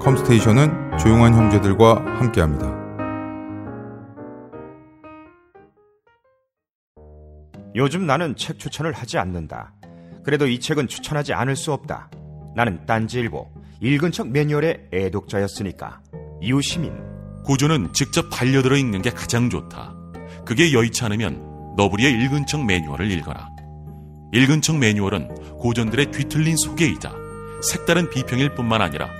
컴스테이션은 조용한 형제들과 함께합니다. 요즘 나는 책 추천을 하지 않는다. 그래도 이 책은 추천하지 않을 수 없다. 나는 딴지일보 읽은 척 매뉴얼의 애독자였으니까. 이웃시민 고전은 직접 반려들어 읽는 게 가장 좋다. 그게 여의치 않으면 너부리의 읽은 척 매뉴얼을 읽어라. 읽은 척 매뉴얼은 고전들의 뒤틀린 소개이자 색다른 비평일 뿐만 아니라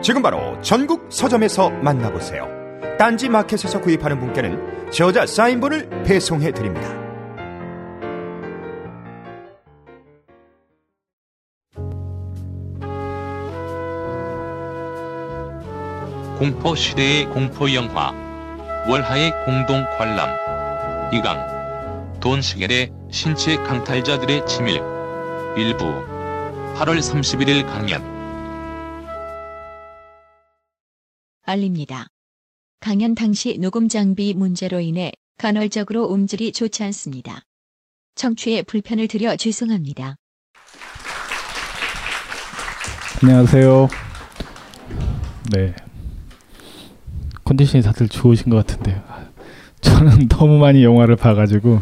지금 바로 전국 서점에서 만나보세요. 딴지 마켓에서 구입하는 분께는 저자 사인본을 배송해 드립니다. 공포 시대의 공포 영화 월하의 공동 관람 2강 돈시겔의 신체 강탈자들의 치밀 일부 8월 31일 강연 알립니다. 강연 당시 녹음 장비 문제로 인해 간헐적으로 음질이 좋지 않습니다. 청취에 불편을 드려 죄송합니다. 안녕하세요. 네. 컨디션이 다들 좋으신 것 같은데요. 저는 너무 많이 영화를 봐가지고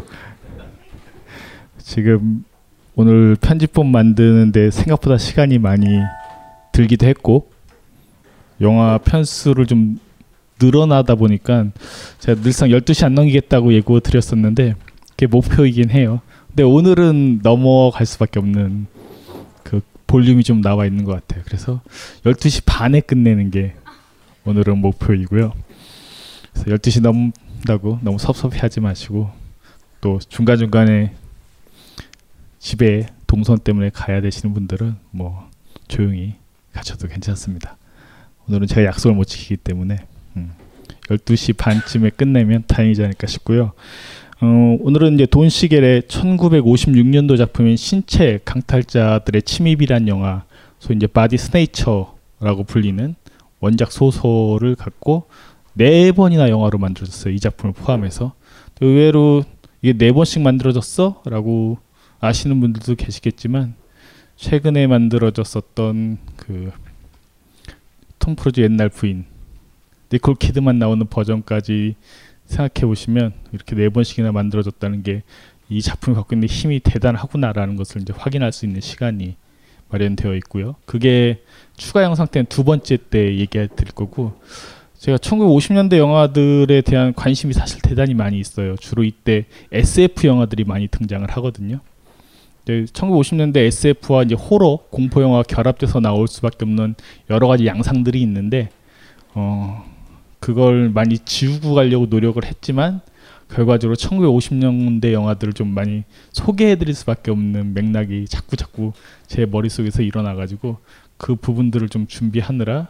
지금 오늘 편집본 만드는데 생각보다 시간이 많이 들기도 했고 영화 편수를 좀 늘어나다 보니까 제가 늘상 12시 안 넘기겠다고 예고 드렸었는데 그게 목표이긴 해요. 근데 오늘은 넘어갈 수밖에 없는 그 볼륨이 좀 나와 있는 것 같아요. 그래서 12시 반에 끝내는 게 오늘은 목표이고요. 그래서 12시 넘다고 너무 섭섭해하지 마시고 또 중간중간에 집에 동선 때문에 가야 되시는 분들은 뭐 조용히 가셔도 괜찮습니다. 오늘은 제가 약속을 못 지키기 때문에 음, 12시 반쯤에 끝내면 다행이지 않을까 싶고요. 어, 오늘은 이제 돈 시겔의 1956년도 작품인 신체 강탈자들의 침입이란 영화, 소위 이제 Body Snatcher라고 불리는 원작 소설을 갖고 네 번이나 영화로 만들어졌어요. 이 작품을 포함해서. 의외로 이게 네 번씩 만들어졌어?라고 아시는 분들도 계시겠지만 최근에 만들어졌었던 그 톰 크루즈 옛날 부인 니콜 키드만 나오는 버전까지 생각해 보시면 이렇게 네 번씩이나 만들어졌다는 게 이 작품이 갖고 있는 힘이 대단하구나라는 것을 이제 확인할 수 있는 시간이 마련되어 있고요. 그게 추가 영상 때는 두 번째 때 얘기해 드릴 거고 제가 1950년대 영화들에 대한 관심이 사실 대단히 많이 있어요. 주로 이때 SF 영화들이 많이 등장을 하거든요. 1950년대 SF와 이제 호러, 공포 영화 결합돼서 나올 수밖에 없는 여러 가지 양상들이 있는데 어 그걸 많이 지우고 가려고 노력을 했지만 결과적으로 1950년대 영화들을 좀 많이 소개해드릴 수밖에 없는 맥락이 자꾸 자꾸 제 머릿속에서 일어나가지고 그 부분들을 좀 준비하느라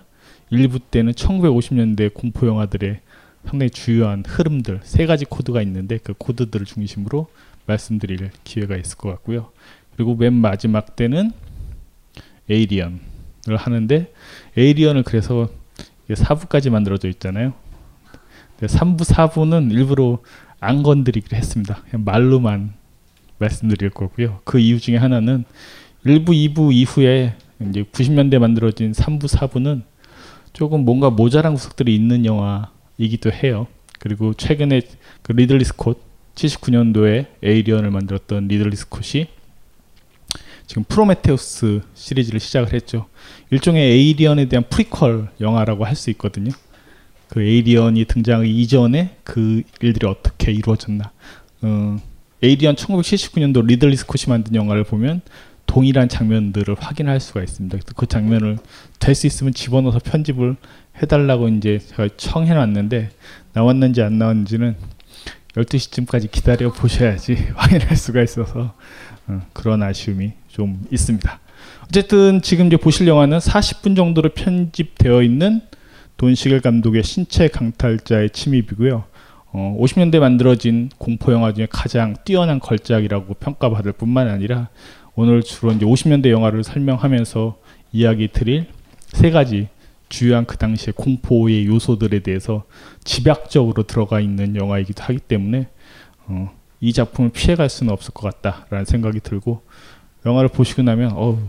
일부 때는 1950년대 공포 영화들의 상당히 주요한 흐름들 세 가지 코드가 있는데 그 코드들을 중심으로 말씀드릴 기회가 있을 것 같고요. 그리고 맨 마지막 때는 에이리언을 하는데 에이리언을 그래서 4부까지 만들어져 있잖아요. 3부, 4부는 일부러 안 건드리기로 했습니다. 말로만 말씀드릴 거고요. 그 이유 중에 하나는 1부, 2부 이후에 이제 90년대 만들어진 3부, 4부는 조금 뭔가 모자란 구석들이 있는 영화이기도 해요. 그리고 최근에 그 리들리 스콧 79년도에 에이리언을 만들었던 리들리 스콧이 지금 프로메테우스 시리즈를 시작을 했죠. 일종의 에이리언에 대한 프리퀄 영화라고 할 수 있거든요. 그 에이리언이 등장하기 이전에 그 일들이 어떻게 이루어졌나. 어, 에이리언 1979년도 리들리 스콧이 만든 영화를 보면 동일한 장면들을 확인할 수가 있습니다. 그 장면을 될 수 있으면 집어넣어서 편집을 해달라고 이제 제가 청해놨는데 나왔는지 안 나왔는지는 12시쯤까지 기다려 보셔야지 확인할 수가 있어서 어, 그런 아쉬움이 좀 있습니다. 어쨌든 지금 이제 보실 영화는 40분 정도로 편집되어 있는 돈시겔 감독의 신체 강탈자의 침입이고요. 어, 50년대 만들어진 공포 영화 중에 가장 뛰어난 걸작이라고 평가받을 뿐만 아니라 오늘 주로 이제 50년대 영화를 설명하면서 이야기 드릴 세 가지 주요한 그 당시의 공포의 요소들에 대해서 집약적으로 들어가 있는 영화이기도 하기 때문에 어, 이 작품을 피해갈 수는 없을 것 같다라는 생각이 들고 영화를 보시고 나면 어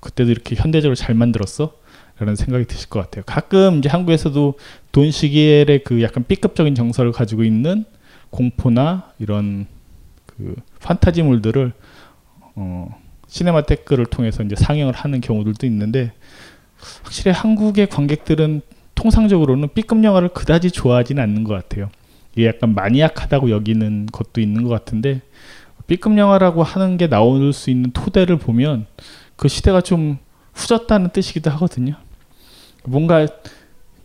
그때도 이렇게 현대적으로 잘 만들었어? 라는 생각이 드실 것 같아요. 가끔 이제 한국에서도 돈 시기엘의 그 약간 B급적인 정서를 가지고 있는 공포나 이런 그 판타지물들을 어, 시네마테크를 통해서 이제 상영을 하는 경우들도 있는데 확실히 한국의 관객들은 통상적으로는 B급 영화를 그다지 좋아하지는 않는 것 같아요. 이게 약간 마니악하다고 여기는 것도 있는 것 같은데 B급 영화라고 하는 게 나올 수 있는 토대를 보면 그 시대가 좀 후졌다는 뜻이기도 하거든요. 뭔가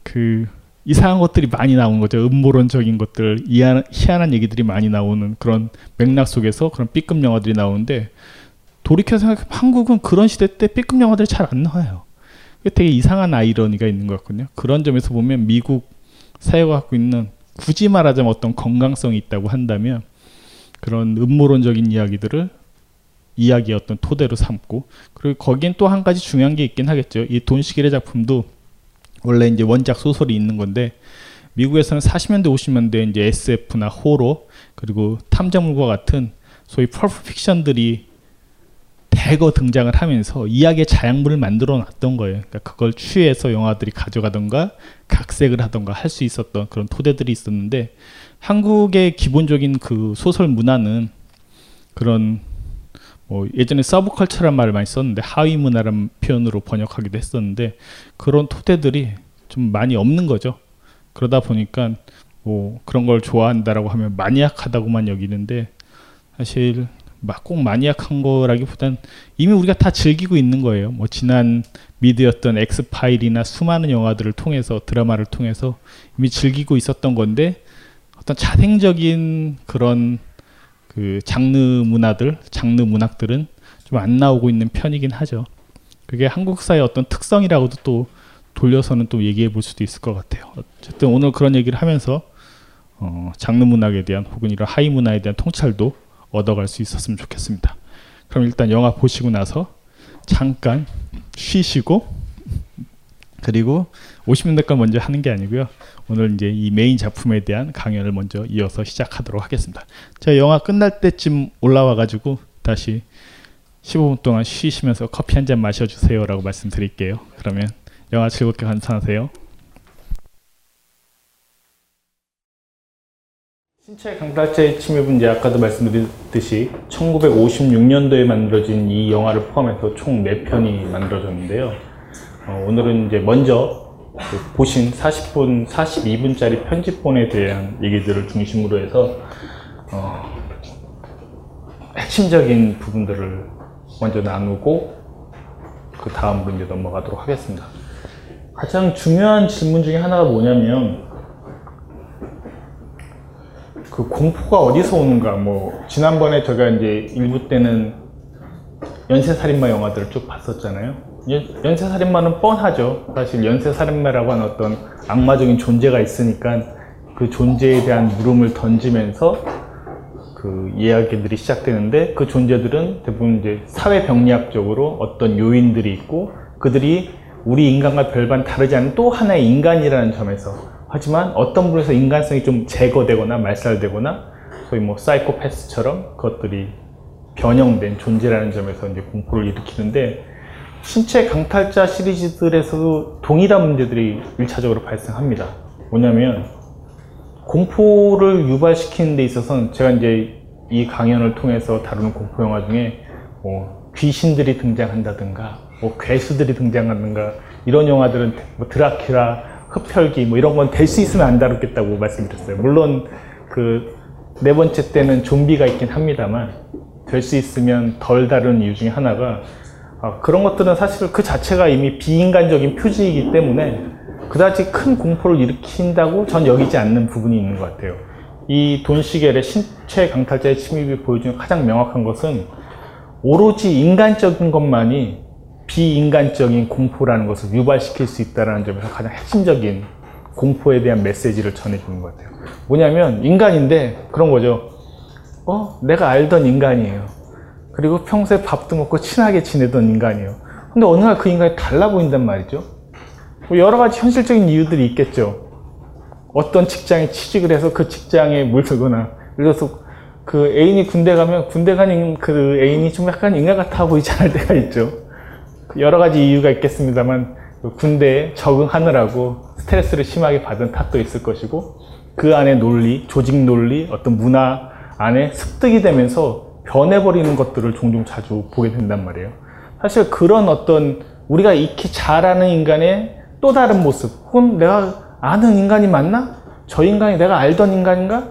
그 이상한 것들이 많이 나오는 거죠. 음모론적인 것들, 희한, 희한한 얘기들이 많이 나오는 그런 맥락 속에서 그런 B급 영화들이 나오는데 돌이켜 생각하면 한국은 그런 시대 때 B급 영화들이 잘 안 나와요. 되게 이상한 아이러니가 있는 것 같거든요. 그런 점에서 보면 미국 사회가 갖고 있는 굳이 말하자면 어떤 건강성이 있다고 한다면 그런 음모론적인 이야기들을 이야기의 어떤 토대로 삼고 그리고 거기엔 또 한 가지 중요한 게 있긴 하겠죠. 이 돈시길의 작품도 원래 이제 원작 소설이 있는 건데 미국에서는 40년대 50년대 이제 SF나 호러 그리고 탐정물과 같은 소위 펄프 픽션들이 대거 등장을 하면서 이야기의 자양분을 만들어 놨던 거예요. 그러니까 그걸 취해서 영화들이 가져가던가 각색을 하던가 할 수 있었던 그런 토대들이 있었는데 한국의 기본적인 그 소설 문화는 그런 뭐 예전에 서브컬처란 말을 많이 썼는데 하위 문화란 표현으로 번역하기도 했었는데 그런 토대들이 좀 많이 없는 거죠. 그러다 보니까 뭐 그런 걸 좋아한다라고 하면 maniac하다고만 여기는데 사실 막 꼭 maniac한 거라기보단 이미 우리가 다 즐기고 있는 거예요. 뭐 지난 미드였던 엑스 파일이나 수많은 영화들을 통해서 드라마를 통해서 이미 즐기고 있었던 건데 어떤 자생적인 그런 그 장르 문화들, 장르 문학들은 좀 안 나오고 있는 편이긴 하죠. 그게 한국 사회의 어떤 특성이라고도 또 돌려서는 또 얘기해 볼 수도 있을 것 같아요. 어쨌든 오늘 그런 얘기를 하면서 어, 장르 문학에 대한 혹은 이런 high 문화에 대한 통찰도 얻어갈 수 있었으면 좋겠습니다. 그럼 일단 영화 보시고 나서 잠깐 쉬시고 그리고 50년대 걸 먼저 하는 게 아니고요. 오늘 이제 이 메인 작품에 대한 강연을 먼저 이어서 시작하도록 하겠습니다. 제가 영화 끝날 때쯤 올라와 가지고 다시 15분 동안 쉬시면서 커피 한 잔 마셔 주세요라고 말씀드릴게요. 그러면 영화 즐겁게 감상하세요. 신체 강탈자의 침입은 이제 아까도 말씀드렸듯이 1956년도에 만들어진 이 영화를 포함해서 총 4편이 만들어졌는데요. 어, 오늘은 이제 먼저 그 보신 40분, 42분짜리 편집본에 대한 얘기들을 중심으로 해서 어, 핵심적인 부분들을 먼저 나누고 그 다음으로 이제 넘어가도록 하겠습니다. 가장 중요한 질문 중에 하나가 뭐냐면 그 공포가 어디서 오는가 뭐 지난번에 제가 이제 일부 때는 연쇄살인마 영화들을 쭉 봤었잖아요. 연- 연쇄살인마는 뻔하죠. 사실 연쇄살인마라고 하는 어떤 악마적인 존재가 있으니까 그 존재에 대한 물음을 던지면서 그 이야기들이 시작되는데 그 존재들은 대부분 이제 사회 병리학적으로 어떤 요인들이 있고 그들이 우리 인간과 별반 다르지 않은 또 하나의 인간이라는 점에서 하지만 어떤 부분에서 인간성이 좀 제거되거나 말살되거나 소위 뭐 사이코패스처럼 그것들이 변형된 존재라는 점에서 이제 공포를 일으키는데 신체 강탈자 시리즈들에서도 동일한 문제들이 일차적으로 발생합니다. 뭐냐면 공포를 유발시키는 데 있어서는 제가 이제 이 강연을 통해서 다루는 공포 영화 중에 뭐 귀신들이 등장한다든가 뭐 괴수들이 등장하든가 이런 영화들은 뭐 드라큘라, 흡혈귀 뭐 이런 건 될 수 있으면 안 다루겠다고 말씀드렸어요. 물론 그 네 번째 때는 좀비가 있긴 합니다만 될 수 있으면 덜 다루는 이유 중에 하나가 아, 그런 것들은 사실 그 자체가 이미 비인간적인 표지이기 때문에 그다지 큰 공포를 일으킨다고 전 여기지 않는 부분이 있는 것 같아요. 이 돈시겔의 신체 강탈자의 침입이 보여주는 가장 명확한 것은 오로지 인간적인 것만이 비인간적인 공포라는 것을 유발시킬 수 있다는 점에서 가장 핵심적인 공포에 대한 메시지를 전해주는 것 같아요. 뭐냐면 인간인데 그런 거죠. 어, 내가 알던 인간이에요. 그리고 평소에 밥도 먹고 친하게 지내던 인간이에요. 근데 어느 날 그 인간이 달라 보인단 말이죠. 뭐 여러 가지 현실적인 이유들이 있겠죠. 어떤 직장에 취직을 해서 그 직장에 물들거나, 예를 들어서 그 애인이 군대 가면 군대 가는 그 애인이 좀 약간 인간 같아 보이지 않을 때가 있죠. 여러 가지 이유가 있겠습니다만 그 군대에 적응하느라고 스트레스를 심하게 받은 탓도 있을 것이고 그 안에 논리, 조직 논리, 어떤 문화 안에 습득이 되면서 변해버리는 것들을 종종 자주 보게 된단 말이에요. 사실 그런 어떤 우리가 익히 잘 아는 인간의 또 다른 모습, 혹은 내가 아는 인간이 맞나? 저 인간이 내가 알던 인간인가?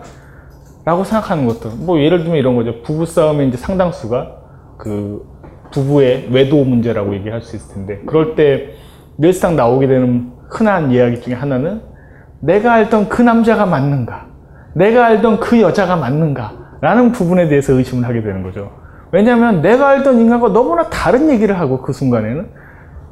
라고 생각하는 것들. 뭐 예를 들면 이런 거죠. 부부싸움의 이제 상당수가 그 부부의 외도 문제라고 얘기할 수 있을 텐데, 그럴 때 늘상 나오게 되는 흔한 이야기 중에 하나는 내가 알던 그 남자가 맞는가? 내가 알던 그 여자가 맞는가? 라는 부분에 대해서 의심을 하게 되는 거죠. 왜냐하면 내가 알던 인간과 너무나 다른 얘기를 하고 그 순간에는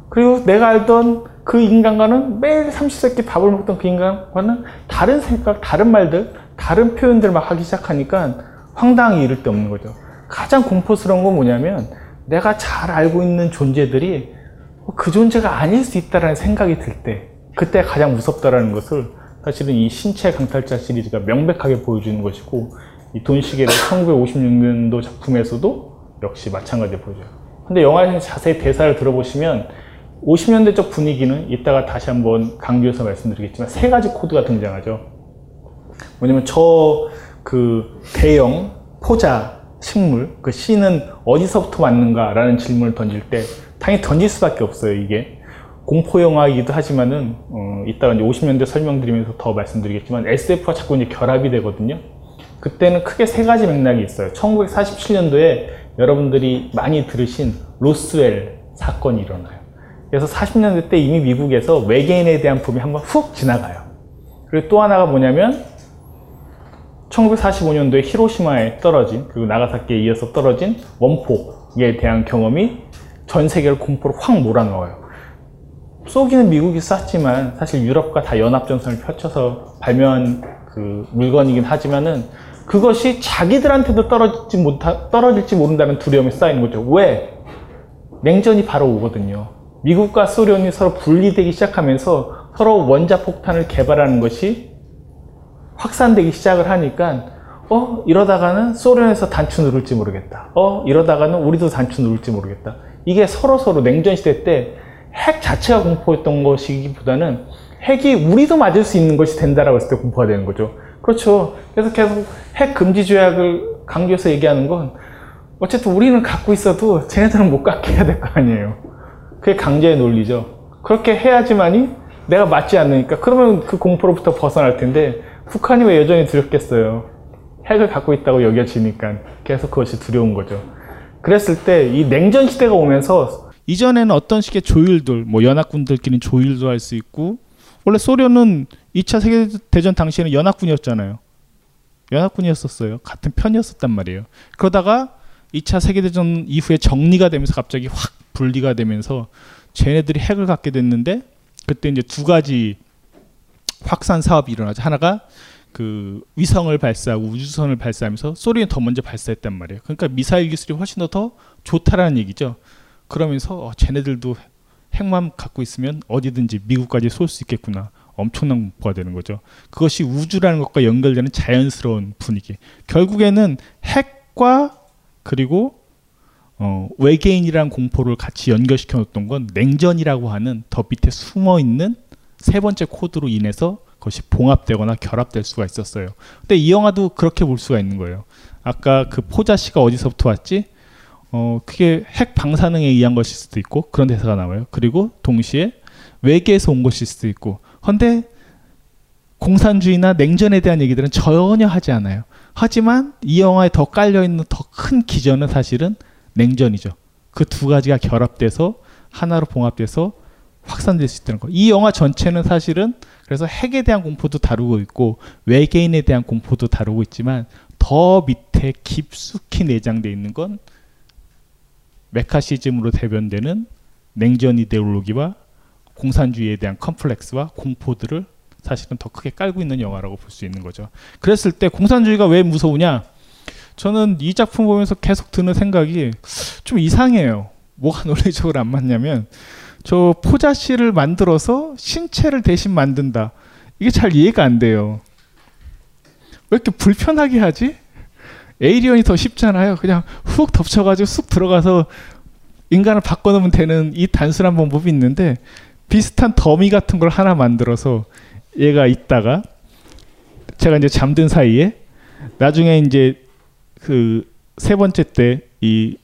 그리고 내가 알던 그 인간과는 매일 삼시세끼 밥을 먹던 그 인간과는 다른 생각, 다른 말들, 다른 표현들 막 하기 시작하니까 황당히 이를 데 없는 거죠. 가장 공포스러운 건 뭐냐면 내가 잘 알고 있는 존재들이 그 존재가 아닐 수 있다는 생각이 들 때, 그때 가장 무섭다라는 것을 사실은 이 신체 강탈자 시리즈가 명백하게 보여주는 것이고, 이 돈시겔의 1956년도 작품에서도 역시 마찬가지로 보여줘요. 근데 영화에서 자세히 대사를 들어보시면 50년대적 분위기는 이따가 다시 한번 강조해서 말씀드리겠지만 세 가지 코드가 등장하죠. 뭐냐면 저 그 대형 포자 식물 그 씨는 어디서부터 왔는가라는 질문을 던질 때 당연히 던질 수밖에 없어요 이게 공포 영화이기도 하지만은 어, 이따가 이제 50년대 설명드리면서 더 말씀드리겠지만 SF와 자꾸 이제 결합이 되거든요. 그때는 크게 세 가지 맥락이 있어요. 1947년도에 여러분들이 많이 들으신 로스웰 사건이 일어나요. 그래서 40년대 때 이미 미국에서 외계인에 대한 붐이 한번 훅 지나가요. 그리고 또 하나가 뭐냐면 1945년도에 히로시마에 떨어진 그리고 나가사키에 이어서 떨어진 원폭에 대한 경험이 전 세계를 공포로 확 몰아넣어요. 쏘기는 미국이 쐈지만 사실 유럽과 다 연합전선을 펼쳐서 발명한 그 물건이긴 하지만은 그것이 자기들한테도 떨어질지 못하, 떨어질지 모른다는 두려움이 쌓이는 거죠. 왜? 냉전이 바로 오거든요. 미국과 소련이 서로 분리되기 시작하면서 서로 원자폭탄을 개발하는 것이 확산되기 시작을 하니까 어 이러다가는 소련에서 단추 누를지 모르겠다. 어 이러다가는 우리도 단추 누를지 모르겠다. 이게 서로 서로 냉전 시대 때 핵 자체가 공포였던 것이기보다는 핵이 우리도 맞을 수 있는 것이 된다라고 했을 때 공포가 되는 거죠. 그렇죠. 그래서 계속 핵 금지 조약을 강조해서 얘기하는 건 어쨌든 우리는 갖고 있어도 쟤네들은 못 갖게 해야 될 거 아니에요. 그게 강제의 논리죠. 그렇게 해야지만이 내가 맞지 않으니까 그러면 그 공포로부터 벗어날 텐데 북한이 왜 여전히 두렵겠어요. 핵을 갖고 있다고 여겨지니까 계속 그것이 두려운 거죠. 그랬을 때 이 냉전 시대가 오면서 이전에는 어떤 식의 조율들, 뭐 연합군들끼리 조율도 할 수 있고 원래 소련은 2차 세계 대전 당시에는 연합군이었잖아요. 연합군이었었어요. 같은 편이었었단 말이에요. 그러다가 2차 세계 대전 이후에 정리가 되면서 갑자기 확 분리가 되면서 쟤네들이 핵을 갖게 됐는데 그때 이제 두 가지 확산 사업이 일어나죠. 하나가 그 위성을 발사하고 우주선을 발사하면서 소련이 더 먼저 발사했단 말이에요. 그러니까 미사일 기술이 훨씬 더, 더 좋다라는 얘기죠. 그러면서 어, 쟤네들도 핵만 갖고 있으면 어디든지 미국까지 쏠 수 있겠구나. 엄청난 공포가 되는 거죠. 그것이 우주라는 것과 연결되는 자연스러운 분위기. 결국에는 핵과 그리고 어, 외계인이란 공포를 같이 연결시켜 놓았던 건 냉전이라고 하는 더 밑에 숨어 있는 세 번째 코드로 인해서 그것이 봉합되거나 결합될 수가 있었어요. 근데 이 영화도 그렇게 볼 수가 있는 거예요. 아까 그 포자 씨가 어디서부터 왔지? 어, 그게 핵 방사능에 의한 것일 수도 있고 그런 대사가 나와요. 그리고 동시에 외계에서 온 것일 수도 있고. 근데 공산주의나 냉전에 대한 얘기들은 전혀 하지 않아요. 하지만 이 영화에 더 깔려 있는 더 큰 기전은 사실은 냉전이죠. 그 두 가지가 결합돼서 하나로 봉합돼서 확산될 수 있다는 거. 이 영화 전체는 사실은 그래서 핵에 대한 공포도 다루고 있고 외계인에 대한 공포도 다루고 있지만 더 밑에 깊숙이 내장돼 있는 건 메카시즘으로 대변되는 냉전 이데올로기와 공산주의에 대한 컴플렉스와 공포들을 사실은 더 크게 깔고 있는 영화라고 볼 수 있는 거죠. 그랬을 때 공산주의가 왜 무서우냐? 저는 이 작품 보면서 계속 드는 생각이 좀 이상해요. 뭐가 논리적으로 안 맞냐면 저 포자씨를 만들어서 신체를 대신 만든다. 이게 잘 이해가 안 돼요. 왜 이렇게 불편하게 하지? 에이리언이 더 쉽잖아요. 그냥 훅 덮쳐가지고 쑥 들어가서 인간을 바꿔놓으면 되는 이 단순한 방법이 있는데 비슷한 더미 같은 걸 하나 만들어서 얘가 있다가 제가 이제 잠든 사이에 나중에 이제 그 세 번째 때 이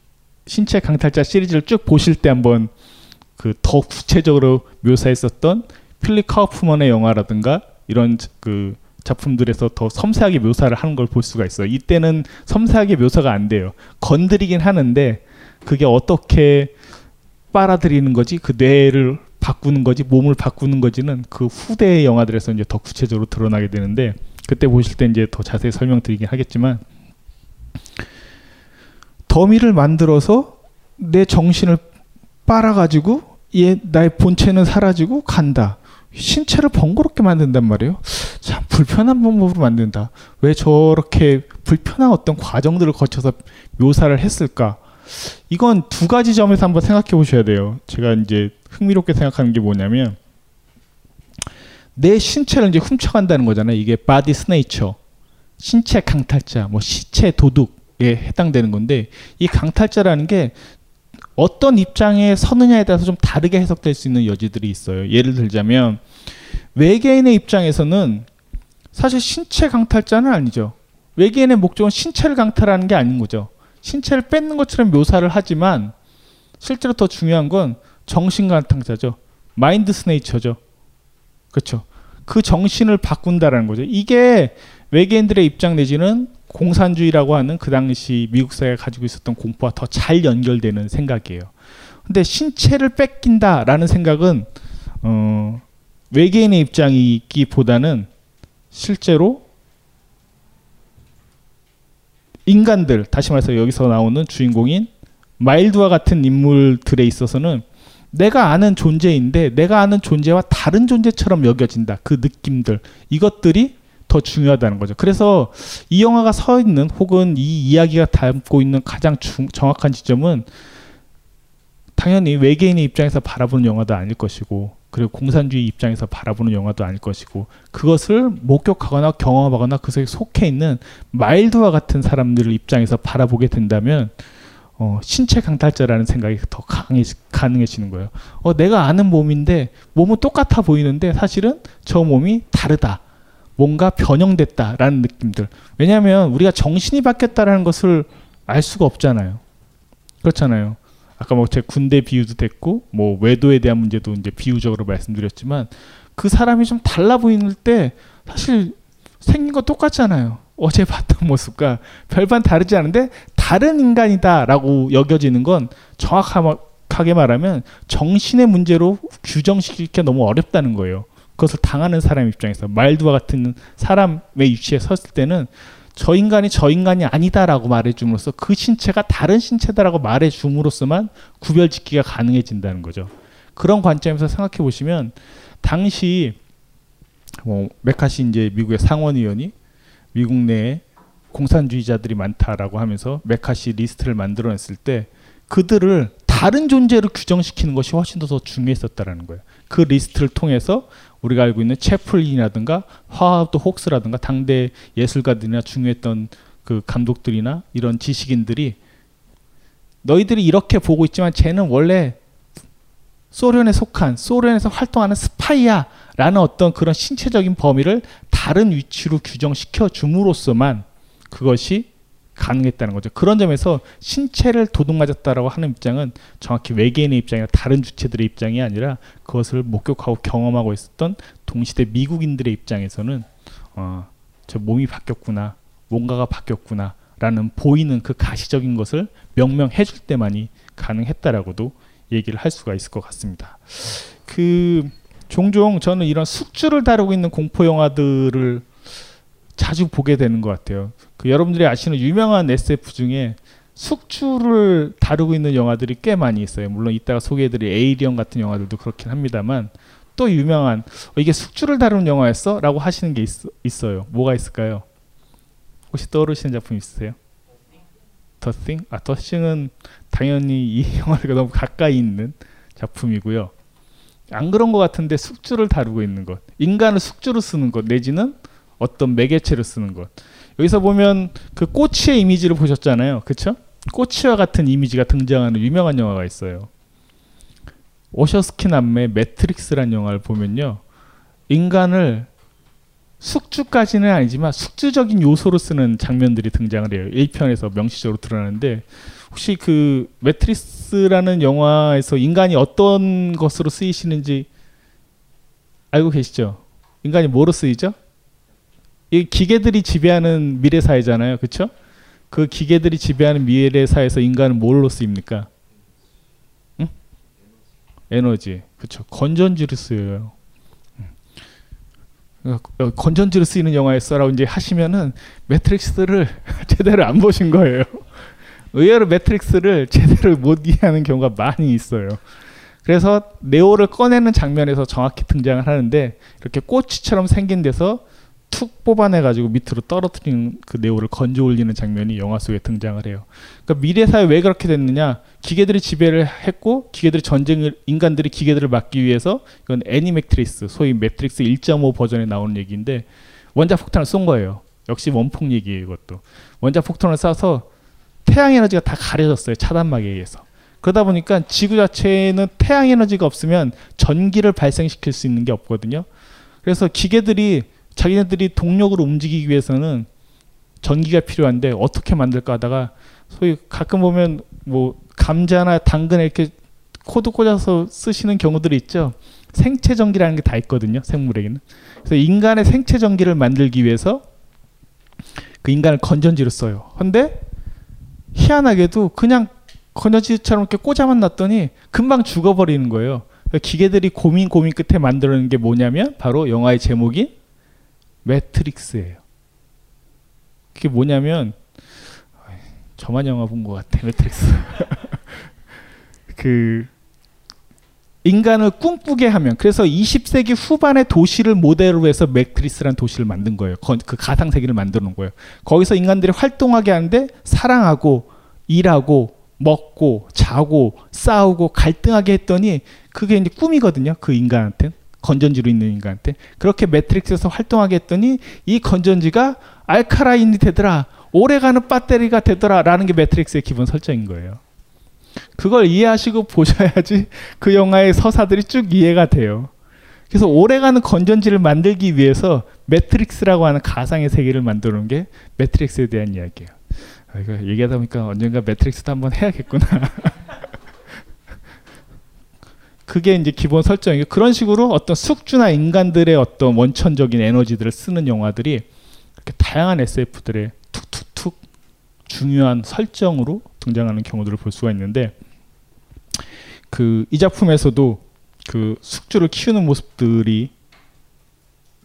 신체 강탈자 시리즈를 쭉 보실 때 한번 그 더 구체적으로 묘사했었던 필립 카우프먼의 영화라든가 이런 그 작품들에서 더 섬세하게 묘사를 하는 걸 볼 수가 있어요. 이때는 섬세하게 묘사가 안 돼요. 건드리긴 하는데 그게 어떻게 빨아들이는 거지, 그 뇌를 바꾸는 거지, 몸을 바꾸는 거지는 그 후대의 영화들에서 이제 더 구체적으로 드러나게 되는데 그때 보실 때 이제 더 자세히 설명드리긴 하겠지만 더미를 만들어서 내 정신을 빨아가지고 얘 나의 본체는 사라지고 간다. 신체를 번거롭게 만든단 말이에요. 참 불편한 방법으로 만든다. 왜 저렇게 불편한 어떤 과정들을 거쳐서 묘사를 했을까? 이건 두 가지 점에서 한번 생각해 보셔야 돼요. 제가 이제 흥미롭게 생각하는 게 뭐냐면 내 신체를 이제 훔쳐간다는 거잖아요. 이게 Body Snatcher, 신체 강탈자, 뭐 시체 도둑에 해당되는 건데 이 강탈자라는 게 어떤 입장에 서느냐에 따라서 좀 다르게 해석될 수 있는 여지들이 있어요. 예를 들자면 외계인의 입장에서는 사실 신체 강탈자는 아니죠. 외계인의 목적은 신체를 강탈하는 게 아닌 거죠. 신체를 뺏는 것처럼 묘사를 하지만 실제로 더 중요한 건 정신 강탈자죠. 마인드 스네이처죠. 그렇죠. 그 정신을 바꾼다라는 거죠. 이게 외계인들의 입장 내지는 공산주의라고 하는 그 당시 미국 사회가 가지고 있었던 공포와 더 잘 연결되는 생각이에요. 근데 신체를 뺏긴다라는 생각은 어, 외계인의 입장이기보다는 실제로 인간들 다시 말해서 여기서 나오는 주인공인 마일드와 같은 인물들에 있어서는 내가 아는 존재인데 내가 아는 존재와 다른 존재처럼 여겨진다. 그 느낌들 이것들이 더 중요하다는 거죠. 그래서 이 영화가 서 있는 혹은 이 이야기가 담고 있는 가장 중, 정확한 지점은 당연히 외계인의 입장에서 바라보는 영화도 아닐 것이고 그리고 공산주의 입장에서 바라보는 영화도 아닐 것이고 그것을 목격하거나 경험하거나 그 속에 속해 있는 마일드와 같은 사람들을 입장에서 바라보게 된다면 어, 신체 강탈자라는 생각이 더 강해, 가능해지는 거예요. 어, 내가 아는 몸인데 몸은 똑같아 보이는데 사실은 저 몸이 다르다. 뭔가 변형됐다라는 느낌들. 왜냐하면 우리가 정신이 바뀌었다라는 것을 알 수가 없잖아요. 그렇잖아요. 아까 뭐 제 군대 비유도 됐고 뭐 외도에 대한 문제도 이제 비유적으로 말씀드렸지만 그 사람이 좀 달라 보이는 때 사실 생긴 거 똑같잖아요. 어제 봤던 모습과 별반 다르지 않은데 다른 인간이다라고 여겨지는 건 정확하게 말하면 정신의 문제로 규정시키기 너무 어렵다는 거예요. 그것을 당하는 사람 입장에서 마일드와 같은 사람의 위치에 섰을 때는 저 인간이 저 인간이 아니다라고 말해줌으로써 그 신체가 다른 신체다라고 말해줌으로써만 구별짓기가 가능해진다는 거죠. 그런 관점에서 생각해 보시면 당시 뭐 메카시 이제 미국의 상원의원이 미국 내에 공산주의자들이 많다라고 하면서 매카시 리스트를 만들어냈을 때 그들을 다른 존재로 규정시키는 것이 훨씬 더 중요했었다라는 거예요. 그 리스트를 통해서 우리가 알고 있는 채플린이라든가 하워드 혹스라든가 당대 예술가들이나 중요했던 그 감독들이나 이런 지식인들이 너희들이 이렇게 보고 있지만 쟤는 원래 소련에 속한 소련에서 활동하는 스파이야 라는 어떤 그런 신체적인 범위를 다른 위치로 규정시켜 줌으로써만 그것이 가능했다는 거죠. 그런 점에서 신체를 도둑맞았다라고 하는 입장은 정확히 외계인의 입장이나 다른 주체들의 입장이 아니라 그것을 목격하고 경험하고 있었던 동시대 미국인들의 입장에서는 어, 저 몸이 바뀌었구나, 뭔가가 바뀌었구나라는 보이는 그 가시적인 것을 명명해 줄 때만이 가능했다라고도 얘기를 할 수가 있을 것 같습니다. 그 종종 저는 이런 숙주를 다루고 있는 공포 영화들을 자주 보게 되는 것 같아요. 그 여러분들이 아시는 유명한 SF 중에 숙주를 다루고 있는 영화들이 꽤 많이 있어요. 물론 이따가 소개해드릴 에이리언 같은 영화들도 그렇긴 합니다만 또 유명한 어, 이게 숙주를 다루는 영화였어? 라고 하시는 게 있, 어요 뭐가 있을까요? 혹시 떠오르시는 작품 있으세요? 더 싱? 아, 더 싱은 당연히 이 영화가 너무 가까이 있는 작품이고요. 안 그런 것 같은데 숙주를 다루고 있는 것, 인간을 숙주로 쓰는 것 내지는 어떤 매개체로 쓰는 것. 여기서 보면 그 꼬치의 이미지를 보셨잖아요. 그쵸? 꼬치와 같은 이미지가 등장하는 유명한 영화가 있어요. 오셔스키 남매 매트릭스란 영화를 보면요. 인간을 숙주까지는 아니지만 숙주적인 요소로 쓰는 장면들이 등장을 해요. 1편에서 명시적으로 드러나는데 혹시 그 매트릭스라는 영화에서 인간이 어떤 것으로 쓰이시는지 알고 계시죠? 인간이 뭐로 쓰이죠? 이 기계들이 지배하는 미래 사회잖아요. 그렇죠? 그 기계들이 지배하는 미래 사회에서 인간은 뭘로 쓰입니까? 응? 에너지. 그렇죠. 건전지로 쓰여요. 어, 어, 건전지로 쓰이는 영화였어라고 이제 하시면은 매트릭스를 제대로 안 보신 거예요. 의외로 매트릭스를 제대로 못 이해하는 경우가 많이 있어요. 그래서 네오를 꺼내는 장면에서 정확히 등장을 하는데 이렇게 꼬치처럼 생긴 데서 툭 뽑아내가지고 밑으로 떨어뜨리는 그 네오를 건져 올리는 장면이 영화 속에 등장을 해요. 그러니까 미래 사회 왜 그렇게 됐느냐? 기계들이 지배를 했고 기계들이 전쟁을 인간들이 기계들을 막기 위해서 이건 애니매트릭스 소위 매트릭스 1.5 버전에 나오는 얘기인데 원자 폭탄을 쏜 거예요. 역시 원폭 얘기예요, 이것도. 원자 폭탄을 쏴서 태양 에너지가 다 가려졌어요. 차단막에 의해서. 그러다 보니까 지구 자체에는 태양 에너지가 없으면 전기를 발생시킬 수 있는 게 없거든요. 그래서 기계들이 자기네들이 동력으로 움직이기 위해서는 전기가 필요한데 어떻게 만들까 하다가 소위 가끔 보면 뭐 감자나 당근에 이렇게 코드 꽂아서 쓰시는 경우들이 있죠. 생체 전기라는 게 다 있거든요. 생물에게는. 그래서 인간의 생체 전기를 만들기 위해서 그 인간을 건전지로 써요. 근데 희한하게도 그냥 건전지처럼 이렇게 꽂아만 놨더니 금방 죽어버리는 거예요. 기계들이 고민 고민 끝에 만들어낸 게 뭐냐면 바로 영화의 제목이 매트릭스예요. 그게 뭐냐면 저만 영화 본 것 같아 매트릭스. 그 인간을 꿈꾸게 하면 그래서 20세기 후반의 도시를 모델로 해서 매트리스라는 도시를 만든 거예요. 그 가상 세계를 만들어 거예요. 거기서 인간들이 활동하게 하는데 사랑하고 일하고 먹고 자고 싸우고 갈등하게 했더니 그게 이제 꿈이거든요. 그 인간한테는. 건전지로 있는 인간한테 그렇게 매트릭스에서 활동하게 했더니 이 건전지가 알카라인이 되더라 오래가는 배터리가 되더라라는 게 매트릭스의 기본 설정인 거예요. 그걸 이해하시고 보셔야지 그 영화의 서사들이 쭉 이해가 돼요. 그래서 오래가는 건전지를 만들기 위해서 매트릭스라고 하는 가상의 세계를 놓은 게 매트릭스에 대한 이야기예요. 아, 이거 얘기하다 보니까 언젠가 매트릭스도 한번 해야겠구나. 그게 이제 기본 설정이고 그런 식으로 어떤 숙주나 인간들의 어떤 원천적인 에너지들을 쓰는 영화들이 이렇게 다양한 SF들의 툭툭툭 중요한 설정으로 등장하는 경우들을 볼 수가 있는데 그 이 작품에서도 그 숙주를 키우는 모습들이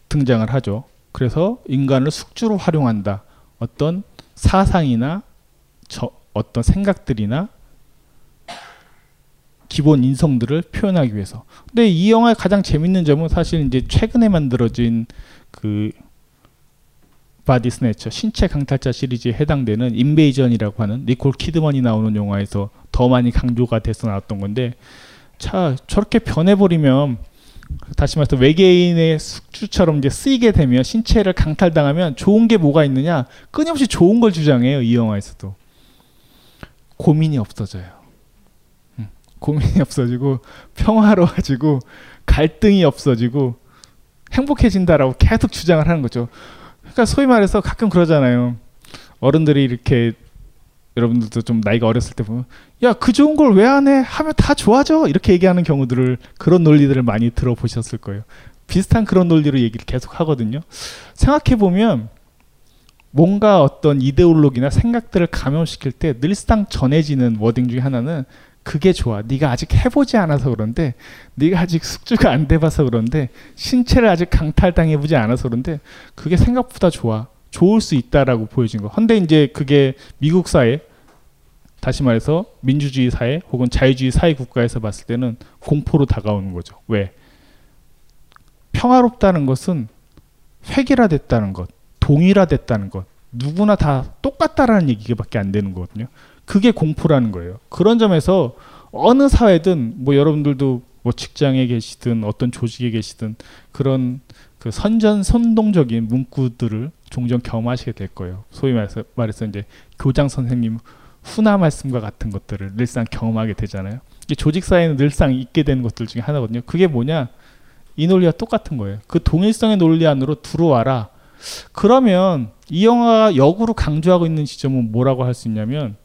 등장을 하죠. 그래서 인간을 숙주로 활용한다. 어떤 사상이나 저 어떤 생각들이나 기본 인성들을 표현하기 위해서. 근데 이 영화의 가장 재밌는 점은 사실 이제 최근에 만들어진 그 Body Snatcher 신체 강탈자 시리즈에 해당되는 인베이전이라고 하는 니콜 키드먼이 나오는 영화에서 더 많이 강조가 돼서 나왔던 건데 자 저렇게 변해버리면 다시 말해서 외계인의 숙주처럼 이제 쓰이게 되면 신체를 강탈당하면 좋은 게 뭐가 있느냐? 끊임없이 좋은 걸 주장해요 이 영화에서도. 고민이 없어져요. 음, 고민이 없어지고 평화로워지고 갈등이 없어지고 행복해진다라고 계속 주장을 하는 거죠. 그러니까 소위 말해서 가끔 그러잖아요. 어른들이 이렇게 여러분들도 좀 나이가 어렸을 때 보면 야 그 좋은 걸 왜 안 해? 하면 다 좋아져. 이렇게 얘기하는 경우들을 그런 논리들을 많이 들어보셨을 거예요. 비슷한 그런 논리로 얘기를 계속 하거든요. 생각해 보면 뭔가 어떤 이데올로기나 생각들을 감염시킬 때 늘상 전해지는 워딩 중에 하나는 그게 좋아 네가 아직 해보지 않아서 그런데 네가 아직 숙주가 안 돼봐서 그런데 신체를 아직 강탈당해보지 않아서 그런데 그게 생각보다 좋아 좋을 수 있다라고 보여진 거. 근데 이제 그게 미국 사회 다시 말해서 민주주의 사회 혹은 자유주의 사회 국가에서 봤을 때는 공포로 다가오는 거죠. 왜? 평화롭다는 것은 획일화됐다는 것, 동일화됐다는 것, 누구나 다 똑같다라는 얘기밖에 안 되는 거거든요. 그게 공포라는 거예요. 그런 점에서 어느 사회든 뭐 여러분들도 뭐 직장에 계시든 어떤 조직에 계시든 그런 그 선전 선동적인 문구들을 종종 경험하시게 될 거예요. 소위 말해서, 말해서 이제 교장 선생님 훈화 말씀과 같은 것들을 늘상 경험하게 되잖아요. 조직 사회는 늘상 있게 되는 것들 중에 하나거든요. 그게 뭐냐? 이 논리와 똑같은 거예요. 그 동일성의 논리 안으로 들어와라. 그러면 이 영화가 역으로 강조하고 있는 지점은 뭐라고 할 수 있냐면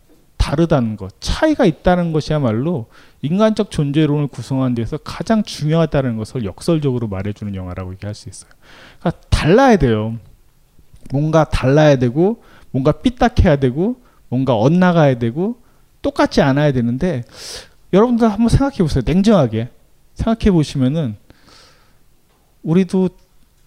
다르다는 것, 차이가 있다는 것이야말로 인간적 존재론을 구성하는 데서 가장 중요하다는 것을 역설적으로 말해주는 영화라고 얘기할 수 있어요. 그러니까 달라야 돼요. 뭔가 달라야 되고, 뭔가 삐딱해야 되고, 뭔가 엇나가야 되고, 똑같지 않아야 되는데, 여러분들 한번 생각해 보세요. 냉정하게. 생각해 보시면은, 우리도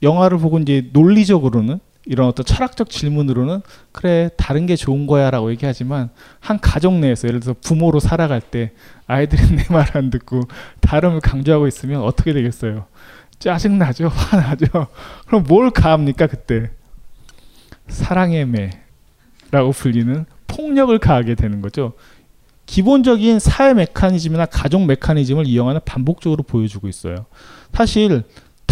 영화를 보고 이제 논리적으로는 이런 어떤 철학적 질문으로는 그래 다른 게 좋은 거야라고 얘기하지만 한 가족 내에서 예를 들어서 부모로 살아갈 때 아이들이 내 말 안 듣고 다름을 강조하고 있으면 어떻게 되겠어요? 짜증 나죠, 화나죠. 그럼 뭘 가합니까 그때? 사랑의 매라고 불리는 폭력을 가하게 되는 거죠. 기본적인 사회 메커니즘이나 가족 메커니즘을 이 영화는 반복적으로 보여주고 있어요. 사실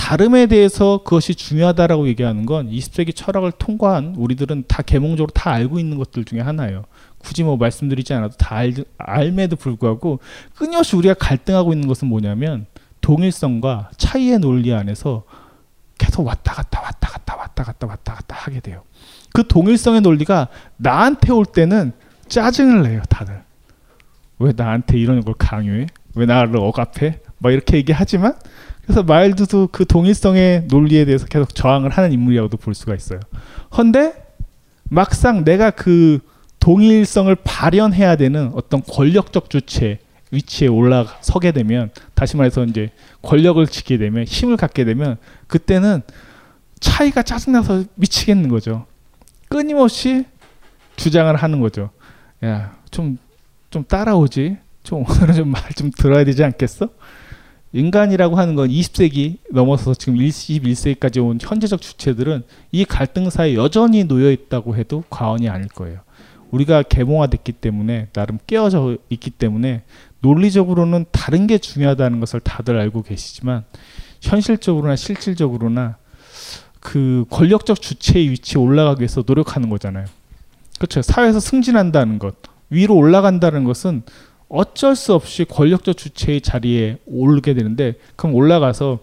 다름에 대해서 그것이 중요하다라고 얘기하는 건 20세기 철학을 통과한 우리들은 다 개몽적으로 다 알고 있는 것들 중에 하나예요. 굳이 뭐 말씀드리지 않아도 다 알, 알매도 불구하고 끊임없이 우리가 갈등하고 있는 것은 뭐냐면 동일성과 차이의 논리 안에서 계속 왔다 갔다 왔다 갔다 왔다 갔다 왔다 갔다 하게 돼요. 그 동일성의 논리가 나한테 올 때는 짜증을 내요, 다들. 왜 나한테 이런 걸 강요해? 왜 나를 억압해? 막 이렇게 얘기하지만 그래서 마일드도 그 동일성의 논리에 대해서 계속 저항을 하는 인물이라고도 볼 수가 있어요. 헌데 막상 내가 그 동일성을 발현해야 되는 어떤 권력적 주체 위치에 올라서게 되면 다시 말해서 이제 권력을 지게 되면 힘을 갖게 되면 그때는 차이가 짜증나서 미치겠는 거죠. 끊임없이 주장을 하는 거죠. 야, 좀, 좀 따라오지. 좀 오늘은 좀 말 좀 들어야 되지 않겠어? 인간이라고 하는 건 20세기 넘어서 지금 21세기까지 온 현재적 주체들은 이 갈등 사이에 여전히 놓여 있다고 해도 과언이 아닐 거예요. 우리가 개몽화됐기 때문에 나름 깨어져 있기 때문에 논리적으로는 다른 게 중요하다는 것을 다들 알고 계시지만 현실적으로나 실질적으로나 그 권력적 주체의 위치에 올라가기 위해서 노력하는 거잖아요. 그렇죠. 사회에서 승진한다는 것, 위로 올라간다는 것은 어쩔 수 없이 권력적 주체의 자리에 오르게 되는데 그럼 올라가서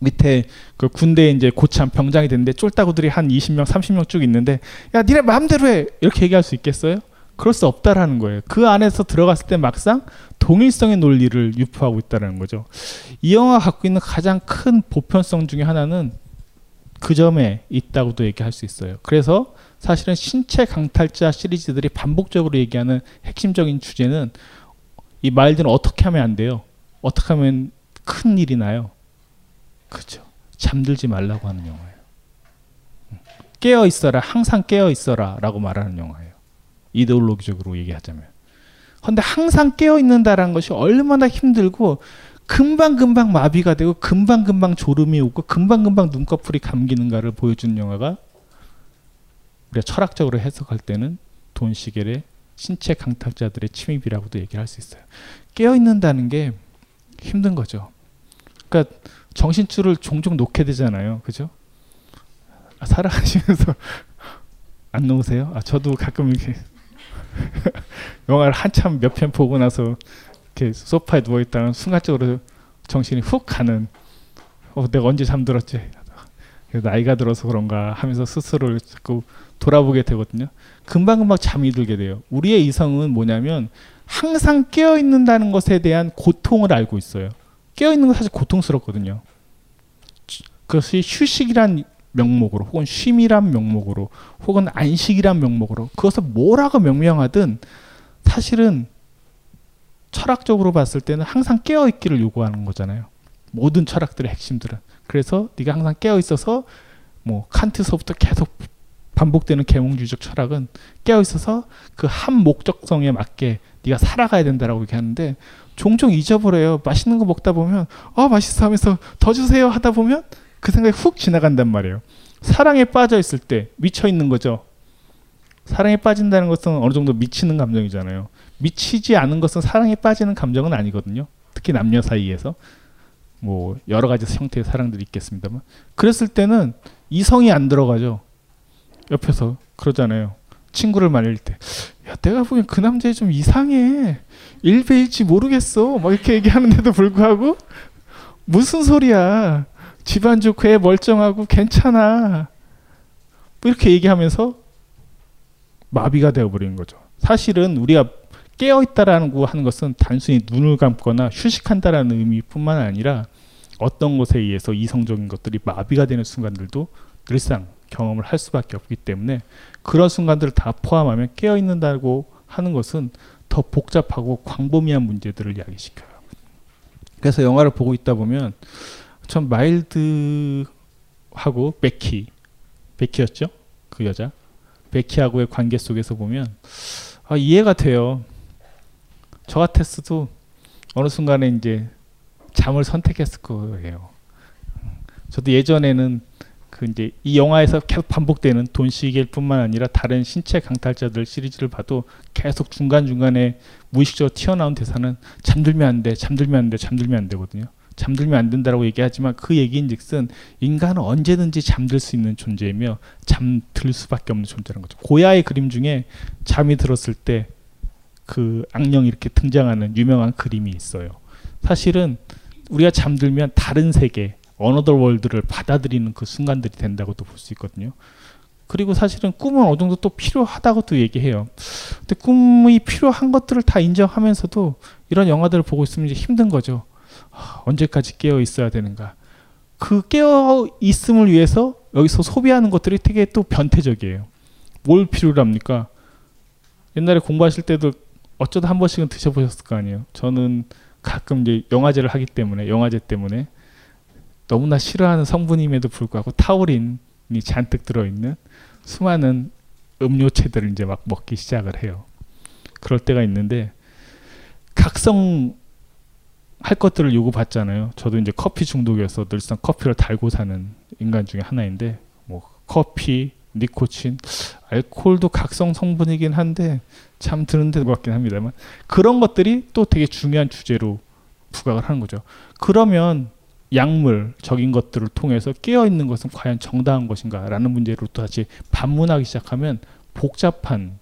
밑에 그 군대에 이제 고참 병장이 됐는데 쫄따구들이 한 20명, 30명 쭉 있는데 야 니네 마음대로 해 이렇게 얘기할 수 있겠어요? 그럴 수 없다라는 거예요. 그 안에서 들어갔을 때 막상 동일성의 논리를 유포하고 있다는 거죠. 이 영화가 갖고 있는 가장 큰 보편성 중에 하나는 그 점에 있다고도 얘기할 수 있어요. 그래서 사실은 신체 강탈자 시리즈들이 반복적으로 얘기하는 핵심적인 주제는 이 말들은 어떻게 하면 안 돼요? 어떻게 하면 큰 일이 나요? 그죠. 잠들지 말라고 하는 영화예요. 깨어 있어라, 항상 깨어 있어라라고 말하는 영화예요. 이데올로기적으로 얘기하자면. 근데 항상 깨어 있는다라는 것이 얼마나 힘들고 금방금방 마비가 되고 금방금방 졸음이 오고 금방금방 눈꺼풀이 감기는가를 보여주는 영화가 우리가 철학적으로 해석할 때는 돈 시겔의 신체 강탈자들의 침입이라고도 얘기를 할 수 있어요. 깨어 있는다는 게 힘든 거죠. 그러니까 정신줄을 종종 놓게 되잖아요. 그죠? 아, 살아가시면서 안 놓으세요? 아, 저도 가끔 이렇게 영화를 한참 몇 편 보고 나서 이렇게 소파에 누워 있다가 순간적으로 정신이 훅 가는 어, 내가 언제 잠들었지? 나이가 들어서 그런가 하면서 스스로를 자꾸 돌아보게 되거든요. 금방금방 잠이 들게 돼요. 우리의 이성은 뭐냐면 항상 깨어 있는다는 것에 대한 고통을 알고 있어요. 깨어 있는 건 사실 고통스럽거든요. 그것이 휴식이란 명목으로 혹은 쉼이란 명목으로 혹은 안식이란 명목으로 그것을 뭐라고 명명하든 사실은 철학적으로 봤을 때는 항상 깨어 있기를 요구하는 거잖아요. 모든 철학들의 핵심들은 그래서 네가 항상 깨어 있어서 뭐 칸트서부터 계속 반복되는 계몽주의적 철학은 깨어 있어서 그 한 목적성에 맞게 네가 살아가야 된다라고 얘기하는데 종종 잊어버려요. 맛있는 거 먹다 보면 아 맛있어 하면서 더 주세요 하다 보면 그 생각이 훅 지나간단 말이에요. 사랑에 빠져 있을 때 미쳐 있는 거죠. 사랑에 빠진다는 것은 어느 정도 미치는 감정이잖아요. 미치지 않은 것은 사랑에 빠지는 감정은 아니거든요. 특히 남녀 사이에서 뭐 여러 가지 형태의 사랑들이 있겠습니다만 그랬을 때는 이성이 안 들어가죠. 옆에서 그러잖아요. 친구를 말릴 때, 야 내가 보기엔 그 남자 좀 이상해. 일배일지 모르겠어. 막 이렇게 얘기하는데도 불구하고 무슨 소리야. 집안 좋고 애 멀쩡하고 괜찮아. 뭐 이렇게 얘기하면서 마비가 되어버리는 거죠. 사실은 우리가 깨어 있다라는 거 하는 것은 단순히 눈을 감거나 휴식한다라는 의미뿐만 아니라 어떤 것에 의해서 이성적인 것들이 마비가 되는 순간들도 늘상 경험을 할 수밖에 없기 때문에 그런 순간들을 다 포함하면 깨어 있는다고 하는 것은 더 복잡하고 광범위한 문제들을 야기시켜요. 그래서 영화를 보고 있다 보면 전 마일드하고 베키, 베키였죠? 그 여자. 베키하고의 관계 속에서 보면 아, 이해가 돼요. 저 같았어도 어느 순간에 이제 잠을 선택했을 거예요. 저도 예전에는 그 이제 이 영화에서 계속 반복되는 돈 시겔뿐만 아니라 다른 신체 강탈자들 시리즈를 봐도 계속 중간 중간에 무의식적으로 튀어나온 대사는 잠들면 안 돼, 잠들면 안 돼, 잠들면 안 되거든요. 잠들면 안 된다라고 얘기하지만 그 얘기인즉슨 인간은 언제든지 잠들 수 있는 존재이며 잠들 수밖에 없는 존재라는 거죠. 고야의 그림 중에 잠이 들었을 때 그 악령이 이렇게 등장하는 유명한 그림이 있어요. 사실은 우리가 잠들면 다른 세계, 어너더 월드를 받아들이는 그 순간들이 된다고도 볼 수 있거든요. 그리고 사실은 꿈은 어느 정도 또 필요하다고도 얘기해요. 근데 꿈이 필요한 것들을 다 인정하면서도 이런 영화들을 보고 있으면 이제 힘든 거죠. 아, 언제까지 깨어 있어야 되는가? 그 깨어 있음을 위해서 여기서 소비하는 것들이 되게 또 변태적이에요. 뭘 필요로 합니까? 옛날에 공부하실 때도 어쩌다 한 번씩은 드셔보셨을 거 아니에요. 저는 가끔 이제 영화제를 하기 때문에 영화제 때문에 너무나 싫어하는 성분임에도 불구하고 타우린이 잔뜩 들어있는 수많은 음료체들을 이제 막 먹기 시작을 해요. 그럴 때가 있는데 각성 할 것들을 요구받잖아요. 저도 이제 커피 중독이어서 늘상 커피를 달고 사는 인간 중에 하나인데 뭐 커피, 니코틴, 알코올도 각성 성분이긴 한데 참 드는 데 같긴 합니다만 그런 것들이 또 되게 중요한 주제로 부각을 하는 거죠. 그러면 약물 적인 것들을 통해서 깨어 있는 것은 과연 정당한 것인가라는 문제로 또 다시 반문하기 시작하면 복잡한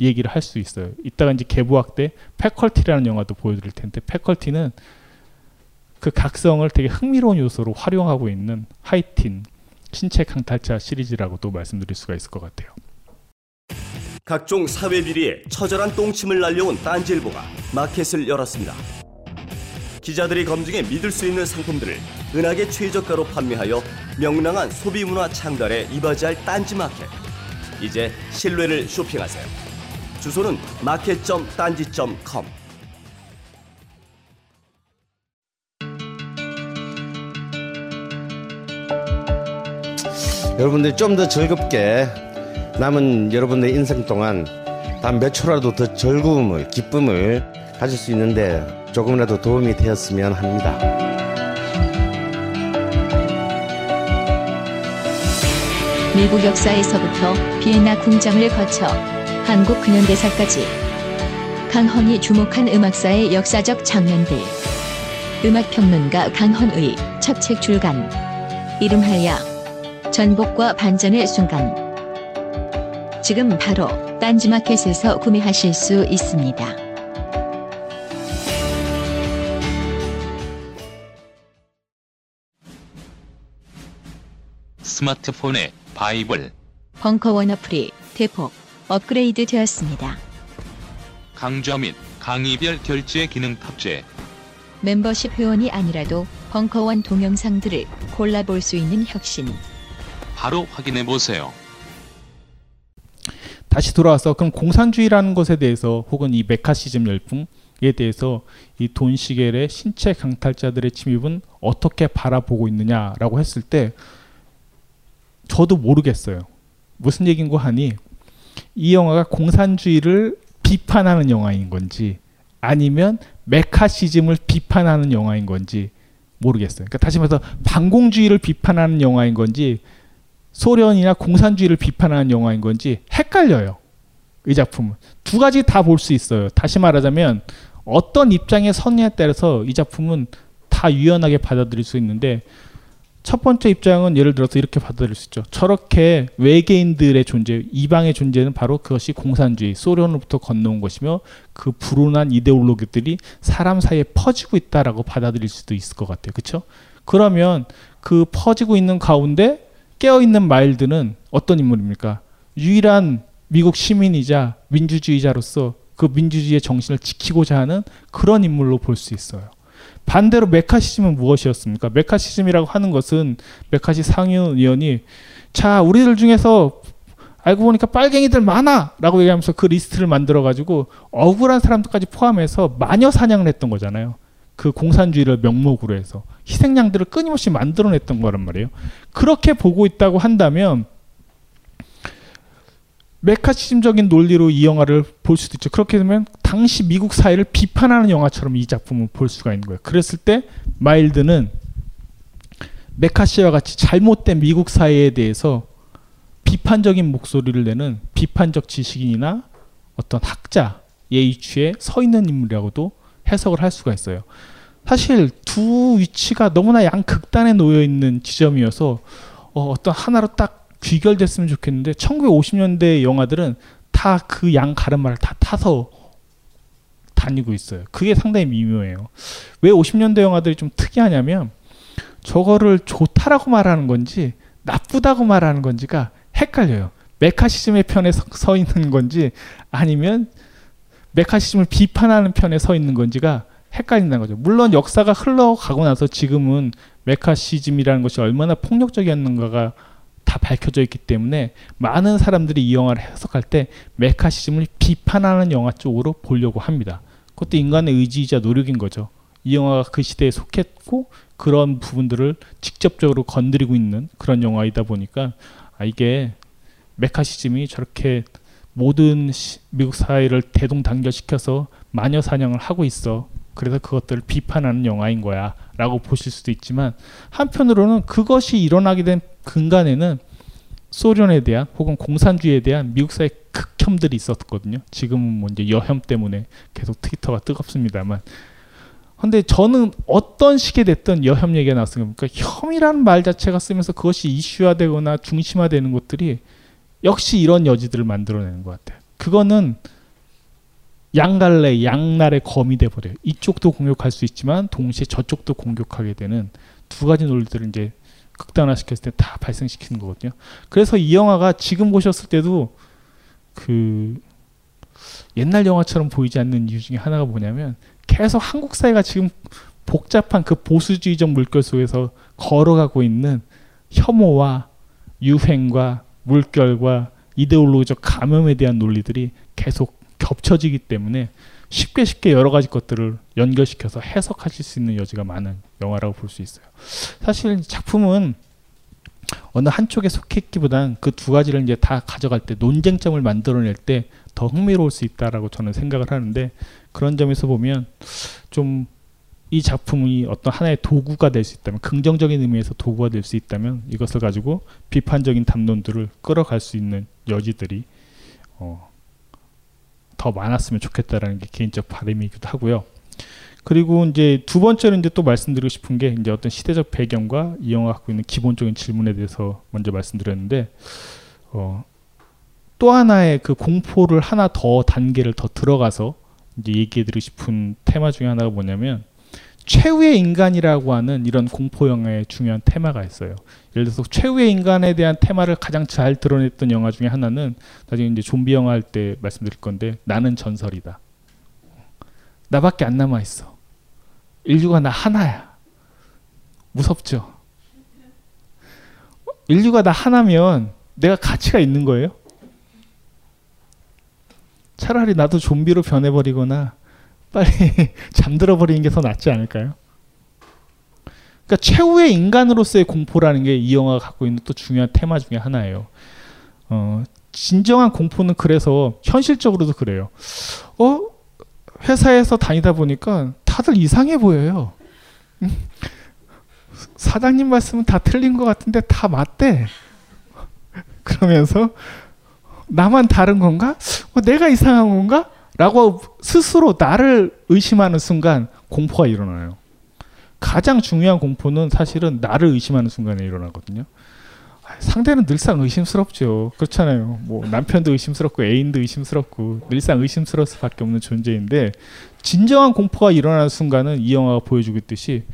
얘기를 할 수 있어요. 이따가 이제 개보학 때 패컬티라는 영화도 보여드릴 텐데 패컬티는 그 각성을 되게 흥미로운 요소로 활용하고 있는 하이틴 신체 강탈자 시리즈라고도 말씀드릴 수가 있을 것 같아요. 각종 사회 비리에 처절한 똥침을 날려온 딴지일보가 마켓을 열었습니다. 기자들이 검증해 믿을 수 있는 상품들을 은하계 최저가로 판매하여 명랑한 소비 문화 창달에 이바지할 딴지 마켓. 이제 신뢰를 쇼핑하세요. 주소는 마켓.딴지.com. 여러분들이 좀더 즐겁게 남은 여러분의 인생 동안 단 몇 초라도 더 즐거움을 기쁨을 가질 수 있는데 조금이라도 도움이 되었으면 합니다. 미국 역사에서부터 비엔나 궁정을 거쳐 한국 근현대사까지 강헌이 주목한 음악사의 역사적 장면들 음악평론가 강헌의 첫 책 출간 이름하여 전복과 반전의 순간 지금 바로 딴지마켓에서 구매하실 수 있습니다. 스마트폰의 바이블 벙커원 어플이 대폭 업그레이드 되었습니다. 강좌 및 강의별 결제 기능 탑재 멤버십 회원이 아니라도 벙커원 동영상들을 골라볼 수 있는 혁신. 바로 확인해 보세요. 다시 돌아와서 그럼 공산주의라는 것에 대해서 혹은 이 메카시즘 열풍에 대해서 이 돈시겔의 신체 강탈자들의 침입은 어떻게 바라보고 있느냐라고 했을 때 저도 모르겠어요. 무슨 얘긴고 하니 이 영화가 공산주의를 비판하는 영화인 건지 아니면 메카시즘을 비판하는 영화인 건지 모르겠어요. 그러니까 다시 말해서 반공주의를 비판하는 영화인 건지 소련이나 공산주의를 비판하는 영화인 건지 헷갈려요. 이 작품은 두 가지 다 볼 수 있어요. 다시 말하자면 어떤 입장에 선냐에 따라서 이 작품은 다 유연하게 받아들일 수 있는데 첫 번째 입장은 예를 들어서 이렇게 받아들일 수 있죠. 저렇게 외계인들의 존재, 이방의 존재는 바로 그것이 공산주의, 소련으로부터 건너온 것이며 그 불운한 이데올로기들이 사람 사이에 퍼지고 있다라고 받아들일 수도 있을 것 같아요. 그렇죠? 그러면 그 퍼지고 있는 가운데 깨어 있는 마일드는 어떤 인물입니까? 유일한 미국 시민이자 민주주의자로서 그 민주주의의 정신을 지키고자 하는 그런 인물로 볼 수 있어요. 반대로 메카시즘은 무엇이었습니까? 메카시즘이라고 하는 것은 메카시 상위원이 자 우리들 중에서 알고 보니까 빨갱이들 많아라고 얘기하면서 그 리스트를 만들어 가지고 억울한 사람들까지 포함해서 마녀 사냥을 했던 거잖아요. 그 공산주의를 명목으로 해서 희생양들을 끊임없이 만들어냈던 거란 말이에요. 그렇게 보고 있다고 한다면 매카시즘적인 논리로 이 영화를 볼 수도 있죠. 그렇게 되면 당시 미국 사회를 비판하는 영화처럼 이 작품을 볼 수가 있는 거예요. 그랬을 때 마일즈는 메카시와 같이 잘못된 미국 사회에 대해서 비판적인 목소리를 내는 비판적 지식인이나 어떤 학자 예의취에 서 있는 인물이라고도 해석을 할 수가 있어요. 사실 두 위치가 너무나 양극단에 놓여 있는 지점이어서 어, 어떤 하나로 딱 귀결됐으면 좋겠는데 1950년대 영화들은 다 그 양 가르마를 다 타서 다니고 있어요. 그게 상당히 미묘해요. 왜 50년대 영화들이 좀 특이하냐면 저거를 좋다라고 말하는 건지 나쁘다고 말하는 건지가 헷갈려요. 메카시즘의 편에 서, 서 있는 건지 아니면 메카시즘을 비판하는 편에 서 있는 건지가 헷갈린다는 거죠. 물론 역사가 흘러가고 나서 지금은 메카시즘이라는 것이 얼마나 폭력적이었는가가 다 밝혀져 있기 때문에 많은 사람들이 이 영화를 해석할 때 메카시즘을 비판하는 영화 쪽으로 보려고 합니다. 그것도 인간의 의지이자 노력인 거죠. 이 영화가 그 시대에 속했고 그런 부분들을 직접적으로 건드리고 있는 그런 영화이다 보니까 아 이게 메카시즘이 저렇게 모든 시, 미국 사회를 대동단결시켜서 마녀 사냥을 하고 있어. 그래서 그것들을 비판하는 영화인 거야. 라고 보실 수도 있지만 한편으로는 그것이 일어나게 된 근간에는 소련에 대한 혹은 공산주의에 대한 미국 사회 극혐들이 있었거든요. 지금은 뭐 이제 여혐 때문에 계속 트위터가 뜨겁습니다만. 근데 저는 어떤 식의 됐던 여혐 얘기가 나왔으니까 그러니까 혐이라는 말 자체가 쓰면서 그것이 이슈화되거나 중심화되는 것들이 역시 이런 여지들을 만들어내는 것 같아요. 그거는 양갈래, 양날의 검이 돼버려요. 이쪽도 공격할 수 있지만 동시에 저쪽도 공격하게 되는 두 가지 논리들을 이제 극단화시켰을 때 다 발생시키는 거거든요. 그래서 이 영화가 지금 보셨을 때도 그 옛날 영화처럼 보이지 않는 이유 중에 하나가 뭐냐면 계속 한국 사회가 지금 복잡한 그 보수주의적 물결 속에서 걸어가고 있는 혐오와 유행과 물결과 이데올로기적 감염에 대한 논리들이 계속 겹쳐지기 때문에 쉽게 쉽게 여러 가지 것들을 연결시켜서 해석하실 수 있는 여지가 많은 영화라고 볼 수 있어요. 사실 작품은 어느 한쪽에 속했기보단 그 두 가지를 이제 다 가져갈 때 논쟁점을 만들어낼 때 더 흥미로울 수 있다라고 저는 생각을 하는데 그런 점에서 보면 좀 이 작품이 어떤 하나의 도구가 될 수 있다면 긍정적인 의미에서 도구가 될 수 있다면 이것을 가지고 비판적인 담론들을 끌어갈 수 있는 여지들이 어, 더 많았으면 좋겠다라는 게 개인적 바람이기도 하고요. 그리고 이제 두 번째는 이제 또 말씀드리고 싶은 게 이제 어떤 시대적 배경과 이 영화가 갖고 있는 기본적인 질문에 대해서 먼저 말씀드렸는데 어, 또 하나의 그 공포를 하나 더 단계를 더 들어가서 이제 얘기해드리고 싶은 테마 중에 하나가 뭐냐면 최후의 인간이라고 하는 이런 공포 영화의 중요한 테마가 있어요. 예를 들어서 최후의 인간에 대한 테마를 가장 잘 드러냈던 영화 중에 하나는 나중에 이제 좀비 영화 할 때 말씀드릴 건데 나는 전설이다. 나밖에 안 남아 있어. 인류가 나 하나야. 무섭죠. 인류가 나 하나면 내가 가치가 있는 거예요? 차라리 나도 좀비로 변해버리거나 빨리 잠들어 버리는 게 더 낫지 않을까요? 그러니까 최후의 인간으로서의 공포라는 게 이 영화가 갖고 있는 또 중요한 테마 중에 하나예요. 어, 진정한 공포는 그래서 현실적으로도 그래요. 어 회사에서 다니다 보니까 다들 이상해 보여요. 음? 사장님 말씀은 다 틀린 것 같은데 다 맞대. 그러면서 나만 다른 건가? 어, 내가 이상한 건가? 라고 스스로 나를 의심하는 순간 공포가 일어나요. 가장 중요한 공포는 사실은 나를 의심하는 순간에 일어나거든요. 상대는 늘상 의심스럽죠. 그렇잖아요. 뭐 남편도 의심스럽고 애인도 의심스럽고 늘상 의심스러울 수밖에 없는 존재인데 진정한 공포가 일어나는 순간은 이 영화가 보여주고 있듯이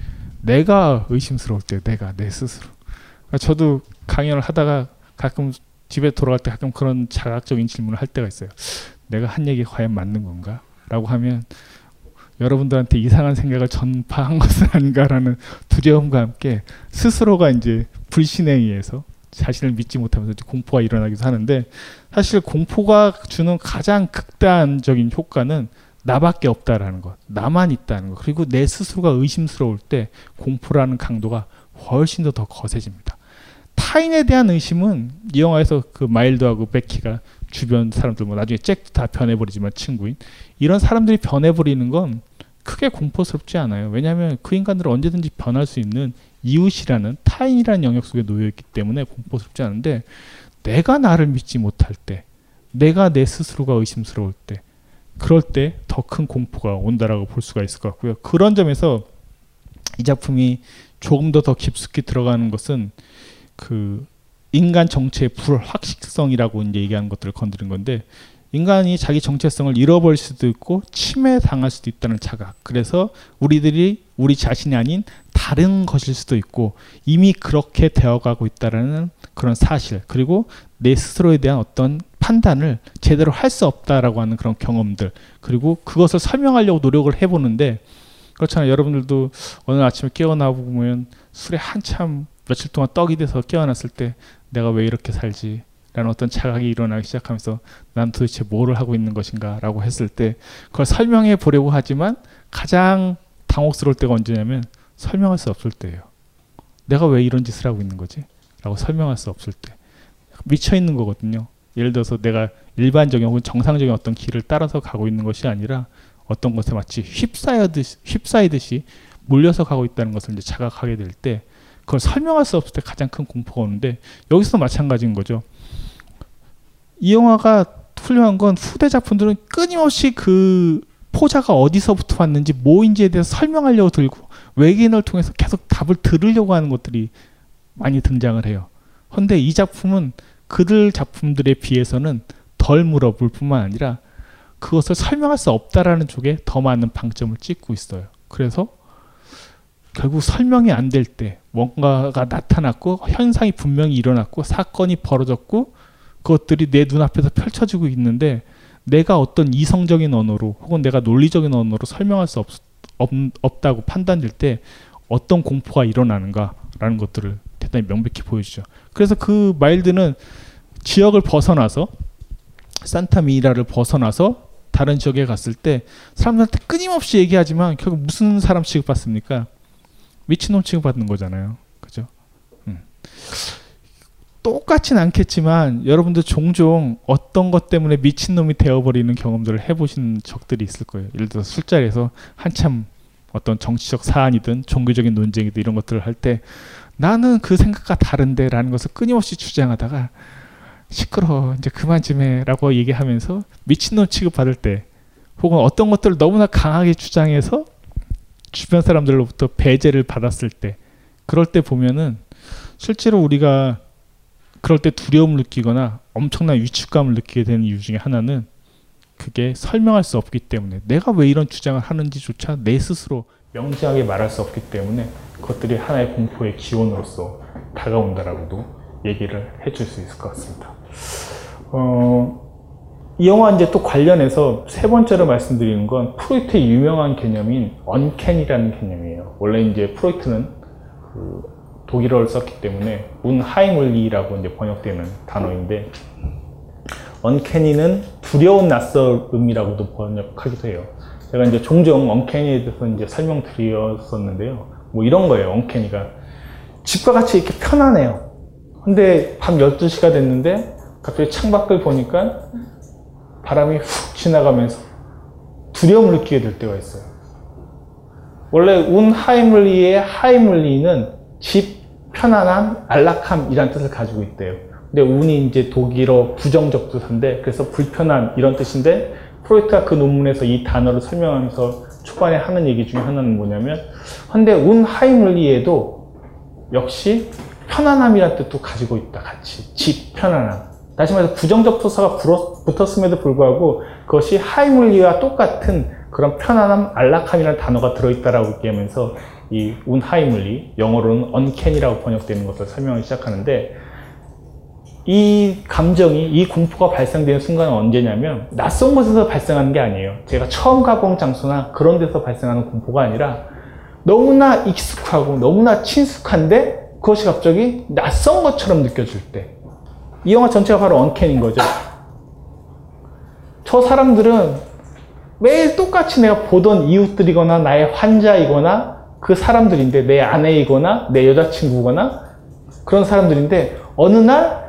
내가 의심스러울 때 내가 내 스스로. 그러니까 저도 강연을 하다가 가끔 집에 돌아갈 때 가끔 그런 자각적인 질문을 할 때가 있어요. 내가 한 얘기 과연 맞는 건가? 라고 하면 여러분들한테 이상한 생각을 전파한 것은 아닌가라는 두려움과 함께 스스로가 이제 불신에 의해서 자신을 믿지 못하면서 공포가 일어나기도 하는데 사실 공포가 주는 가장 극단적인 효과는 나밖에 없다라는 것, 나만 있다는 것, 그리고 내 스스로가 의심스러울 때 공포라는 강도가 훨씬 더 더 거세집니다. 타인에 대한 의심은 이 영화에서 그 마일드하고 베키가 주변 사람들 뭐 나중에 잭도 다 변해버리지만 친구인 이런 사람들이 변해버리는 건 크게 공포스럽지 않아요. 왜냐하면 그 인간들은 언제든지 변할 수 있는 이웃이라는 타인이라는 영역 속에 놓여 있기 때문에 공포스럽지 않은데 내가 나를 믿지 못할 때, 내가 내 스스로가 의심스러울 때, 그럴 때 더 큰 공포가 온다라고 볼 수가 있을 것 같고요. 그런 점에서 이 작품이 조금 더 더 깊숙이 들어가는 것은 그 인간 정체의 불확실성이라고 이제 얘기하는 것들을 건드린 건데 인간이 자기 정체성을 잃어버릴 수도 있고 침해당할 수도 있다는 자각. 그래서 우리들이 우리 자신이 아닌 다른 것일 수도 있고 이미 그렇게 되어가고 있다라는 그런 사실. 그리고 내 스스로에 대한 어떤 판단을 제대로 할 수 없다라고 하는 그런 경험들. 그리고 그것을 설명하려고 노력을 해보는데 그렇잖아요. 여러분들도 어느 아침에 깨어나 보면 술에 한참 며칠 동안 떡이 돼서 깨어났을 때 내가 왜 이렇게 살지? 라는 어떤 자각이 일어나기 시작하면서 난 도대체 뭐를 하고 있는 것인가 라고 했을 때 그걸 설명해 보려고 하지만 가장 당혹스러울 때가 언제냐면 설명할 수 없을 때예요. 내가 왜 이런 짓을 하고 있는 거지? 라고 설명할 수 없을 때. 미쳐 있는 거거든요. 예를 들어서 내가 일반적인 혹은 정상적인 어떤 길을 따라서 가고 있는 것이 아니라 어떤 것에 마치 휩싸이듯이, 휩싸이듯이 몰려서 가고 있다는 것을 이제 자각하게 될 때 그걸 설명할 수 없을 때 가장 큰 공포가 오는데 여기서 마찬가지인 거죠. 이 영화가 훌륭한 건 후대 작품들은 끊임없이 그 포자가 어디서부터 왔는지 뭐인지에 대해서 설명하려고 들고 외계인을 통해서 계속 답을 들으려고 하는 것들이 많이 등장을 해요. 그런데 이 작품은 그들 작품들에 비해서는 덜 물어볼 뿐만 아니라 그것을 설명할 수 없다라는 쪽에 더 많은 방점을 찍고 있어요. 그래서 결국 설명이 안 될 때 뭔가가 나타났고 현상이 분명히 일어났고 사건이 벌어졌고 그것들이 내 눈앞에서 펼쳐지고 있는데 내가 어떤 이성적인 언어로 혹은 내가 논리적인 언어로 설명할 수 없, 없, 없 다고 판단될 때 어떤 공포가 일어나는가라는 것들을 대단히 명백히 보여주죠. 그래서 그 마일드는 지역을 벗어나서 산타미라를 벗어나서 다른 지역에 갔을 때 사람들한테 끊임없이 얘기하지만 결국 무슨 사람 취급받습니까? 미친놈 취급받는 거잖아요. 그죠? 음. 똑같진 않겠지만 여러분도 종종 어떤 것 때문에 미친놈이 되어버리는 경험들을 해보신 적들이 있을 거예요. 예를 들어 술자리에서 한참 어떤 정치적 사안이든 종교적인 논쟁이든 이런 것들을 할 때 나는 그 생각과 다른데 라는 것을 끊임없이 주장하다가 시끄러워 이제 그만 좀 해라고 얘기하면서 미친놈 취급받을 때 혹은 어떤 것들을 너무나 강하게 주장해서 주변 사람들로부터 배제를 받았을 때 그럴 때 보면은 실제로 우리가 그럴 때 두려움을 느끼거나 엄청난 위축감을 느끼게 되는 이유 중에 하나는 그게 설명할 수 없기 때문에 내가 왜 이런 주장을 하는지조차 내 스스로 명시하게 말할 수 없기 때문에 그것들이 하나의 공포의 기원으로서 다가온다라고도 얘기를 해줄 수 있을 것 같습니다. 어, 이 영화 이제 또 관련해서 세 번째로 말씀드리는 건 프로이트의 유명한 개념인 언캔이라는 개념이에요. 원래 이제 프로이트는 그 독일어를 썼기 때문에 운하이물리라고 이제 번역되는 단어인데 언캐니는 두려운 낯설음이라고도 번역하기도 해요. 제가 이제 종종 언캐니에 대해서 이제 설명드렸었는데요. 뭐 이런 거예요. 언캐니가 집과 같이 이렇게 편안해요. 근데 밤 12시가 됐는데 갑자기 창밖을 보니까 바람이 훅 지나가면서 두려움을 느끼게 될 때가 있어요. 원래 운하이물리의 하이물리는 집, 편안함, 안락함이란 뜻을 가지고 있대요. 근데 운이 이제 독일어 부정적 부사인데 그래서 불편함 이런 뜻인데 프로이트가 그 논문에서 이 단어를 설명하면서 초반에 하는 얘기 중에 하나는 뭐냐면 근데 운하이물리에도 역시 편안함이란 뜻도 가지고 있다 같이 집 편안함 다시 말해서 부정적 부사가 붙었음에도 불구하고 그것이 하이물리와 똑같은 그런 편안함, 안락함이라는 단어가 들어있다라고 얘기하면서 이 운하이물리, 영어로는 언캔이라고 번역되는 것을 설명을 시작하는데 이 감정이, 이 공포가 발생되는 순간은 언제냐면 낯선 곳에서 발생하는 게 아니에요. 제가 처음 가본 장소나 그런 데서 발생하는 공포가 아니라 너무나 익숙하고 너무나 친숙한데 그것이 갑자기 낯선 것처럼 느껴질 때. 이 영화 전체가 바로 언캔인 거죠. 저 사람들은 매일 똑같이 내가 보던 이웃들이거나 나의 환자이거나 그 사람들인데 내 아내이거나 내 여자친구거나 그런 사람들인데 어느 날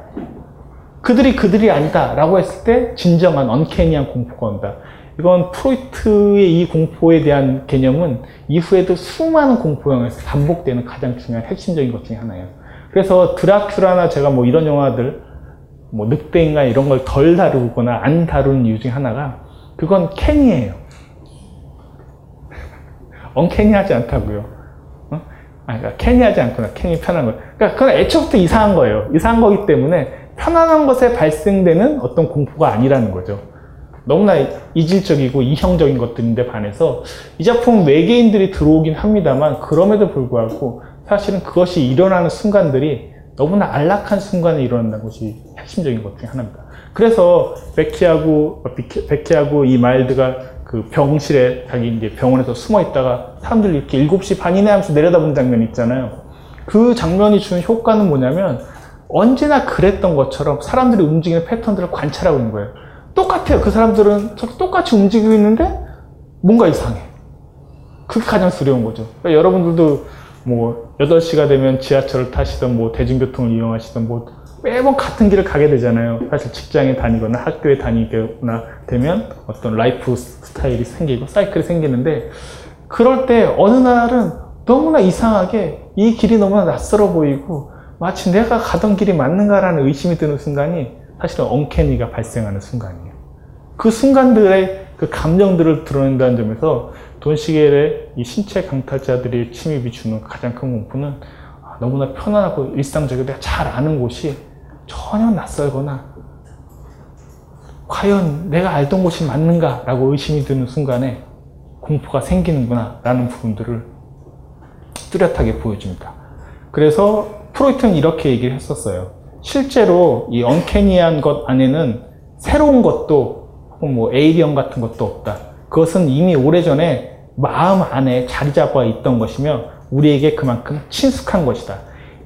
그들이 그들이 아니다 라고 했을 때 진정한 언캐니한 공포가 온다. 이건 프로이트의 이 공포에 대한 개념은 이후에도 수많은 공포 영화에서 반복되는 가장 중요한 핵심적인 것 중에 하나예요. 그래서 드라큘라나 제가 뭐 이런 영화들 뭐 늑대인가 이런 걸 덜 다루거나 안 다루는 이유 중에 하나가 그건 캔이에요. 언캐니하지 않다고요. 어? 아, 그러니까 캐니하지 않구나. 캔이 편한 거. 그러니까 그건 애초부터 이상한 거예요. 이상한 거기 때문에 편안한 것에 발생되는 어떤 공포가 아니라는 거죠. 너무나 이질적이고 이형적인 것들인데 반해서 이 작품 외계인들이 들어오긴 합니다만 그럼에도 불구하고 사실은 그것이 일어나는 순간들이 너무나 안락한 순간에 일어난다는 것이 핵심적인 것 중에 하나입니다. 그래서 베키하고 베키하고 이 마일드가 그 병실에 자기 이제 병원에서 숨어 있다가 사람들이 이렇게 7시 반이네 하면서 내려다보는 장면이 있잖아요. 그 장면이 주는 효과는 뭐냐면 언제나 그랬던 것처럼 사람들이 움직이는 패턴들을 관찰하고 있는 거예요. 똑같아요. 그 사람들은 똑같이 움직이고 있는데 뭔가 이상해. 그게 가장 두려운 거죠. 그러니까 여러분들도 뭐 8시가 되면 지하철을 타시던 뭐 대중교통을 이용하시던 뭐 매번 같은 길을 가게 되잖아요. 사실 직장에 다니거나 학교에 다니거나 되면 어떤 라이프 스타일이 생기고 사이클이 생기는데 그럴 때 어느 날은 너무나 이상하게 이 길이 너무나 낯설어 보이고 마치 내가 가던 길이 맞는가라는 의심이 드는 순간이 사실은 uncanny가 발생하는 순간이에요. 그 순간들의 그 감정들을 드러낸다는 점에서 돈 시겔의 이 신체 강탈자들의 침입이 주는 가장 큰 공포는 너무나 편안하고 일상적이고 내가 잘 아는 곳이 전혀 낯설거나 과연 내가 알던 곳이 맞는가 라고 의심이 드는 순간에 공포가 생기는구나 라는 부분들을 뚜렷하게 보여줍니다. 그래서 프로이트는 이렇게 얘기를 했었어요. 실제로 이 언캐니한 것 안에는 새로운 것도 혹은 뭐 에이리언 같은 것도 없다. 그것은 이미 오래전에 마음 안에 자리 잡아 있던 것이며 우리에게 그만큼 친숙한 것이다.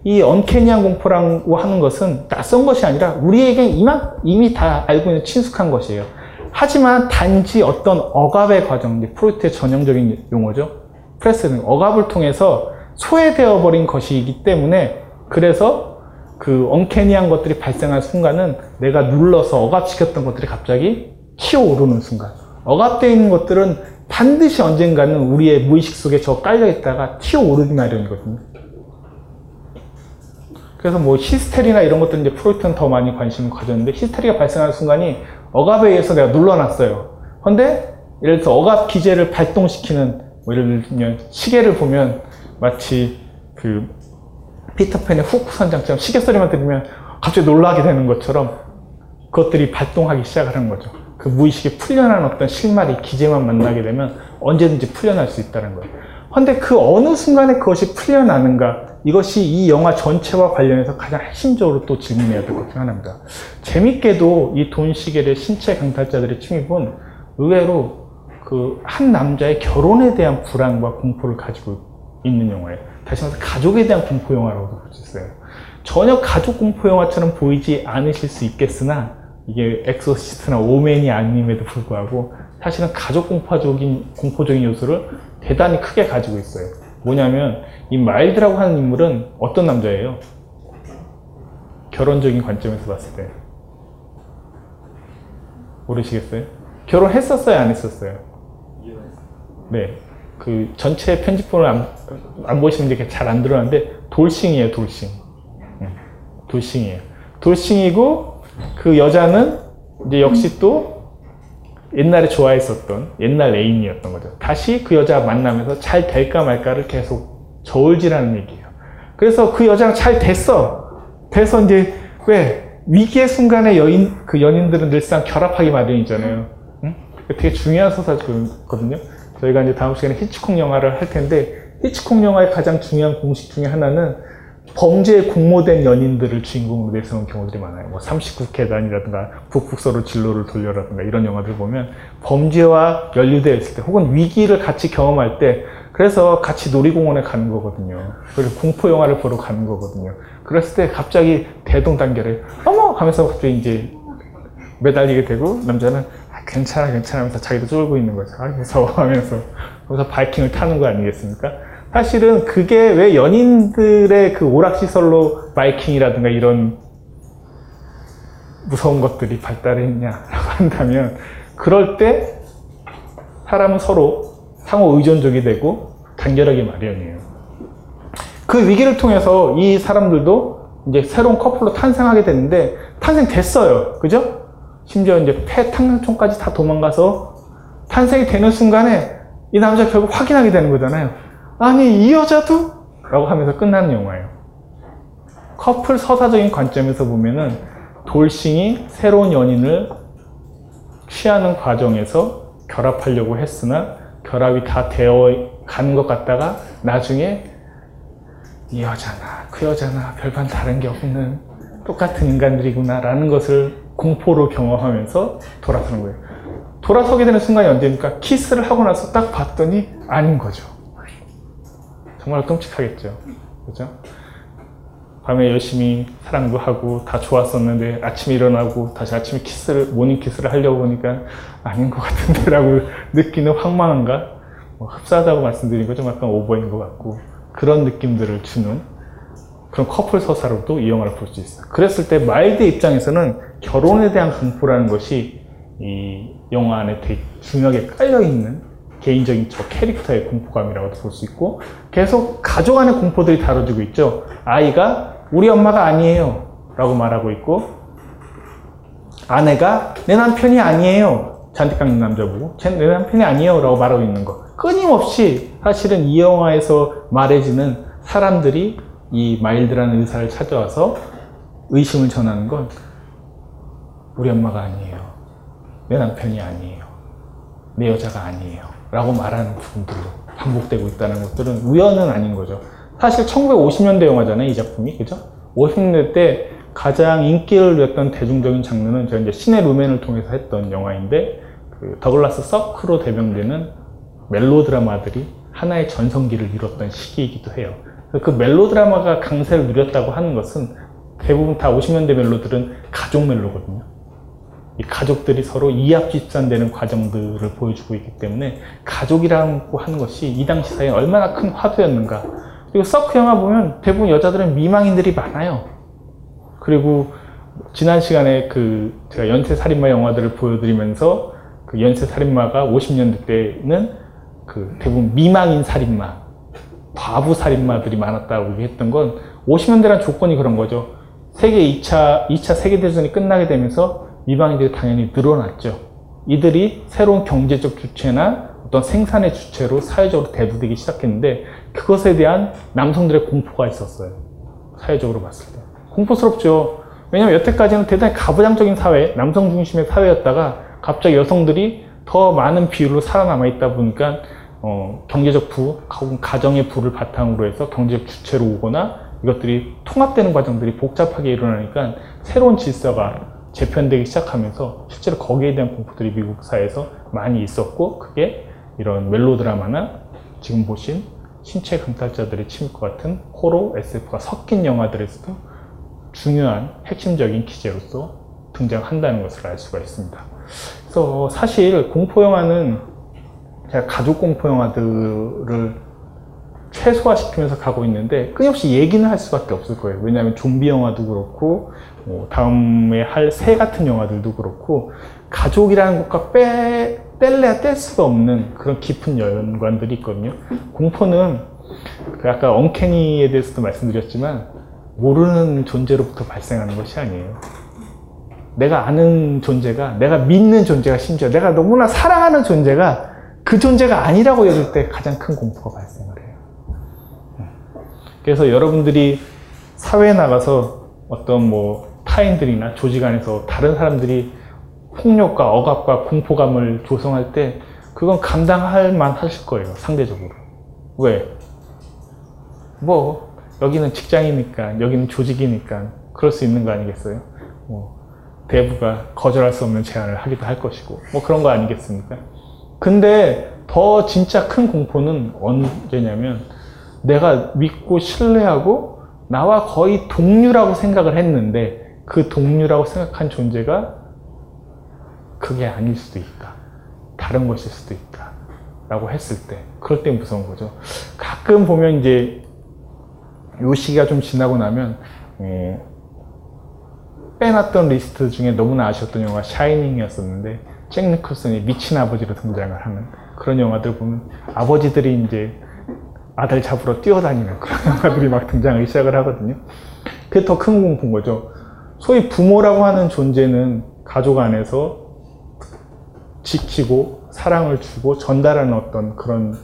이 언캐니한 공포라고 하는 것은 낯선 것이 아니라 우리에게 이만, 이미 다 알고 있는 친숙한 것이에요. 하지만 단지 어떤 억압의 과정, 프로이트의 전형적인 용어죠. 프레스는 억압을 통해서 소외되어 버린 것이기 때문에 그래서 그 엉캐니한 것들이 발생한 순간은 내가 눌러서 억압시켰던 것들이 갑자기 튀어오르는 순간. 억압되어 있는 것들은 반드시 언젠가는 우리의 무의식 속에 저 깔려 있다가 튀어오르기 마련이거든요. 그래서 뭐 히스테리나 이런 것들은 이제 프로이트는 더 많이 관심을 가졌는데 히스테리가 발생하는 순간이 억압에 의해서 내가 눌러놨어요. 근데 예를 들어서 억압 기제를 발동시키는 뭐 예를 들면 시계를 보면 마치 그 피터팬의 후크 선장처럼 시계 소리만 들으면 갑자기 놀라게 되는 것처럼 그것들이 발동하기 시작하는 거죠. 그 무의식에 풀려난 어떤 실마리, 기제만 만나게 되면 언제든지 풀려날 수 있다는 거예요. 근데 그 어느 순간에 그것이 풀려나는가 이것이 이 영화 전체와 관련해서 가장 핵심적으로 또 질문해야 될 것 중 하나입니다. 재밌게도 이 돈시계의 신체 강탈자들의 침입은 의외로 그 한 남자의 결혼에 대한 불안과 공포를 가지고 있는 영화예요. 다시 말해서 가족에 대한 공포 영화라고도 볼 수 있어요. 전혀 가족 공포 영화처럼 보이지 않으실 수 있겠으나 이게 엑소시스트나 오맨이 아님에도 불구하고 사실은 가족 공포적인 공포적인 요소를 대단히 크게 가지고 있어요. 뭐냐면 이 마일즈라고 하는 인물은 어떤 남자예요? 결혼적인 관점에서 봤을 때 모르시겠어요? 결혼했었어요, 안 했었어요? 네. 그 전체 편집본을 안, 안 보시면 이게 잘 안 들어가는데 돌싱이에요, 돌싱. 돌싱이에요. 돌싱이고 그 여자는 이제 역시 또 옛날에 좋아했었던 옛날 애인이었던 거죠. 다시 그 여자 만나면서 잘 될까 말까를 계속 저울질하는 얘기예요. 그래서 그 여자랑 잘 됐어. 돼서 이제 왜 위기의 순간에 여인 그 연인들은 늘상 결합하기 마련이잖아요. 응? 되게 중요한 서사거든요. 저희가 이제 다음 시간에 히치콕 영화를 할 텐데 히치콕 영화의 가장 중요한 공식 중에 하나는 범죄에 공모된 연인들을 주인공으로 내세운 경우들이 많아요. 뭐 39계단이라든가 북북서로 진로를 돌려라든가 이런 영화들 보면 범죄와 연루되어 있을 때 혹은 위기를 같이 경험할 때 그래서 같이 놀이공원에 가는 거거든요. 그래서 공포 영화를 보러 가는 거거든요. 그랬을 때 갑자기 대동단결에 어머 하면서 갑자기 이제 매달리게 되고 남자는 아, 괜찮아 괜찮아 하면서 자기도 쫄고 있는 거죠. 아, 무서워 하면서 그래서 바이킹을 타는 거 아니겠습니까? 사실은 그게 왜 연인들의 그 오락시설로 바이킹이라든가 이런 무서운 것들이 발달했냐라고 한다면 그럴 때 사람은 서로 상호 의존적이 되고 단결하기 마련이에요. 그 위기를 통해서 이 사람들도 이제 새로운 커플로 탄생하게 됐는데 탄생됐어요. 그죠? 심지어 이제 폐 탕정총까지 다 도망가서 탄생이 되는 순간에 이 남자 결국 확인하게 되는 거잖아요. 아니 이 여자도? 라고 하면서 끝나는 영화예요. 커플 서사적인 관점에서 보면은 돌싱이 새로운 연인을 취하는 과정에서 결합하려고 했으나 결합이 다 되어 가는 것 같다가 나중에 이 여자나 그 여자나 별반 다른 게 없는 똑같은 인간들이구나 라는 것을 공포로 경험하면서 돌아서는 거예요. 돌아서게 되는 순간이 언제입니까? 키스를 하고 나서 딱 봤더니 아닌 거죠. 정말 끔찍하겠죠. 그죠? 밤에 열심히 사랑도 하고 다 좋았었는데 아침에 일어나고 다시 아침에 키스를, 모닝 키스를 하려고 보니까 아닌 것 같은데 라고 느끼는 황망함과 뭐 흡사하다고 말씀드린 거 좀 약간 오버인 것 같고 그런 느낌들을 주는 그런 커플 서사로도 이 영화를 볼 수 있어요. 그랬을 때 마일즈 입장에서는 결혼에 대한 공포라는 것이 이 영화 안에 되게 중요하게 깔려 있는 개인적인 저 캐릭터의 공포감이라고도 볼 수 있고 계속 가족 안의 공포들이 다뤄지고 있죠. 아이가 우리 엄마가 아니에요. 라고 말하고 있고 아내가 내 남편이 아니에요. 잔디 깎는 남자 보고 내 남편이 아니에요. 라고 말하고 있는 거. 끊임없이 사실은 이 영화에서 말해지는 사람들이 이 마일드라는 의사를 찾아와서 의심을 전하는 건 우리 엄마가 아니에요. 내 남편이 아니에요. 내 여자가 아니에요 라고 말하는 부분들로 반복되고 있다는 것들은 우연은 아닌 거죠. 사실 1950년대 영화잖아요, 이 작품이. 그죠? 50년대 때 가장 인기를 누렸던 대중적인 장르는 제가 이제 신의 루멘을 통해서 했던 영화인데, 그 더글라스 서크로 대명되는 멜로드라마들이 하나의 전성기를 이뤘던 시기이기도 해요. 그 멜로드라마가 강세를 누렸다고 하는 것은 대부분 다 50년대 멜로들은 가족 멜로거든요. 이 가족들이 서로 이합집산되는 과정들을 보여주고 있기 때문에 가족이라고 하는 것이 이 당시 사이에 얼마나 큰 화두였는가. 그리고 서크 영화 보면 대부분 여자들은 미망인들이 많아요. 그리고 지난 시간에 그 제가 연쇄 살인마 영화들을 보여드리면서 그 연쇄 살인마가 50년대 때는 그 대부분 미망인 살인마, 과부 살인마들이 많았다고 얘기했던 건 50년대란 조건이 그런 거죠. 세계 2차, 2차 세계대전이 끝나게 되면서 미망인들이 당연히 늘어났죠. 이들이 새로운 경제적 주체나 어떤 생산의 주체로 사회적으로 대두되기 시작했는데 그것에 대한 남성들의 공포가 있었어요. 사회적으로 봤을 때. 공포스럽죠. 왜냐하면 여태까지는 대단히 가부장적인 사회, 남성 중심의 사회였다가 갑자기 여성들이 더 많은 비율로 살아남아 있다 보니까 어, 경제적 부, 가정의 부를 바탕으로 해서 경제적 주체로 오거나 이것들이 통합되는 과정들이 복잡하게 일어나니까 새로운 질서가 재편되기 시작하면서 실제로 거기에 대한 공포들이 미국 사회에서 많이 있었고 그게 이런 멜로드라마나 지금 보신 신체 강탈자들의 침입과 같은 호러, SF가 섞인 영화들에서도 중요한 핵심적인 기제로서 등장한다는 것을 알 수가 있습니다. 그래서 사실 공포 영화는 제가 가족 공포 영화들을 최소화시키면서 가고 있는데 끊임없이 얘기는 할 수밖에 없을 거예요. 왜냐하면 좀비 영화도 그렇고 뭐 다음에 할 새 같은 영화들도 그렇고 가족이라는 것과 빼 뗄래야 뗄 수가 없는 그런 깊은 연관들이 있거든요. 공포는 그 아까 엉캐니에 대해서도 말씀드렸지만 모르는 존재로부터 발생하는 것이 아니에요. 내가 아는 존재가, 내가 믿는 존재가 심지어 내가 너무나 사랑하는 존재가 그 존재가 아니라고 여길 때 가장 큰 공포가 발생을 해요. 그래서 여러분들이 사회에 나가서 어떤 뭐 타인들이나 조직 안에서 다른 사람들이 폭력과 억압과 공포감을 조성할 때 그건 감당할 만 하실 거예요. 상대적으로. 왜? 뭐 여기는 직장이니까 여기는 조직이니까 그럴 수 있는 거 아니겠어요? 뭐 대부가 거절할 수 없는 제안을 하기도 할 것이고 뭐 그런 거 아니겠습니까? 근데 더 진짜 큰 공포는 언제냐면 내가 믿고 신뢰하고 나와 거의 동류라고 생각을 했는데 그 동류라고 생각한 존재가 그게 아닐 수도 있다. 다른 것일 수도 있다. 라고 했을 때, 그럴 때 무서운 거죠. 가끔 보면 이제 요 시기가 좀 지나고 나면, 어, 빼놨던 리스트 중에 너무나 아쉬웠던 영화가 샤이닝이었었는데, 잭 니콜슨이 미친 아버지로 등장을 하는 그런 영화들 보면 아버지들이 이제 아들 잡으러 뛰어다니는 그런 영화들이 막 등장하기 시작을 하거든요. 그게 더 큰 공포인 거죠. 소위 부모라고 하는 존재는 가족 안에서 지키고 사랑을 주고 전달하는 어떤 그런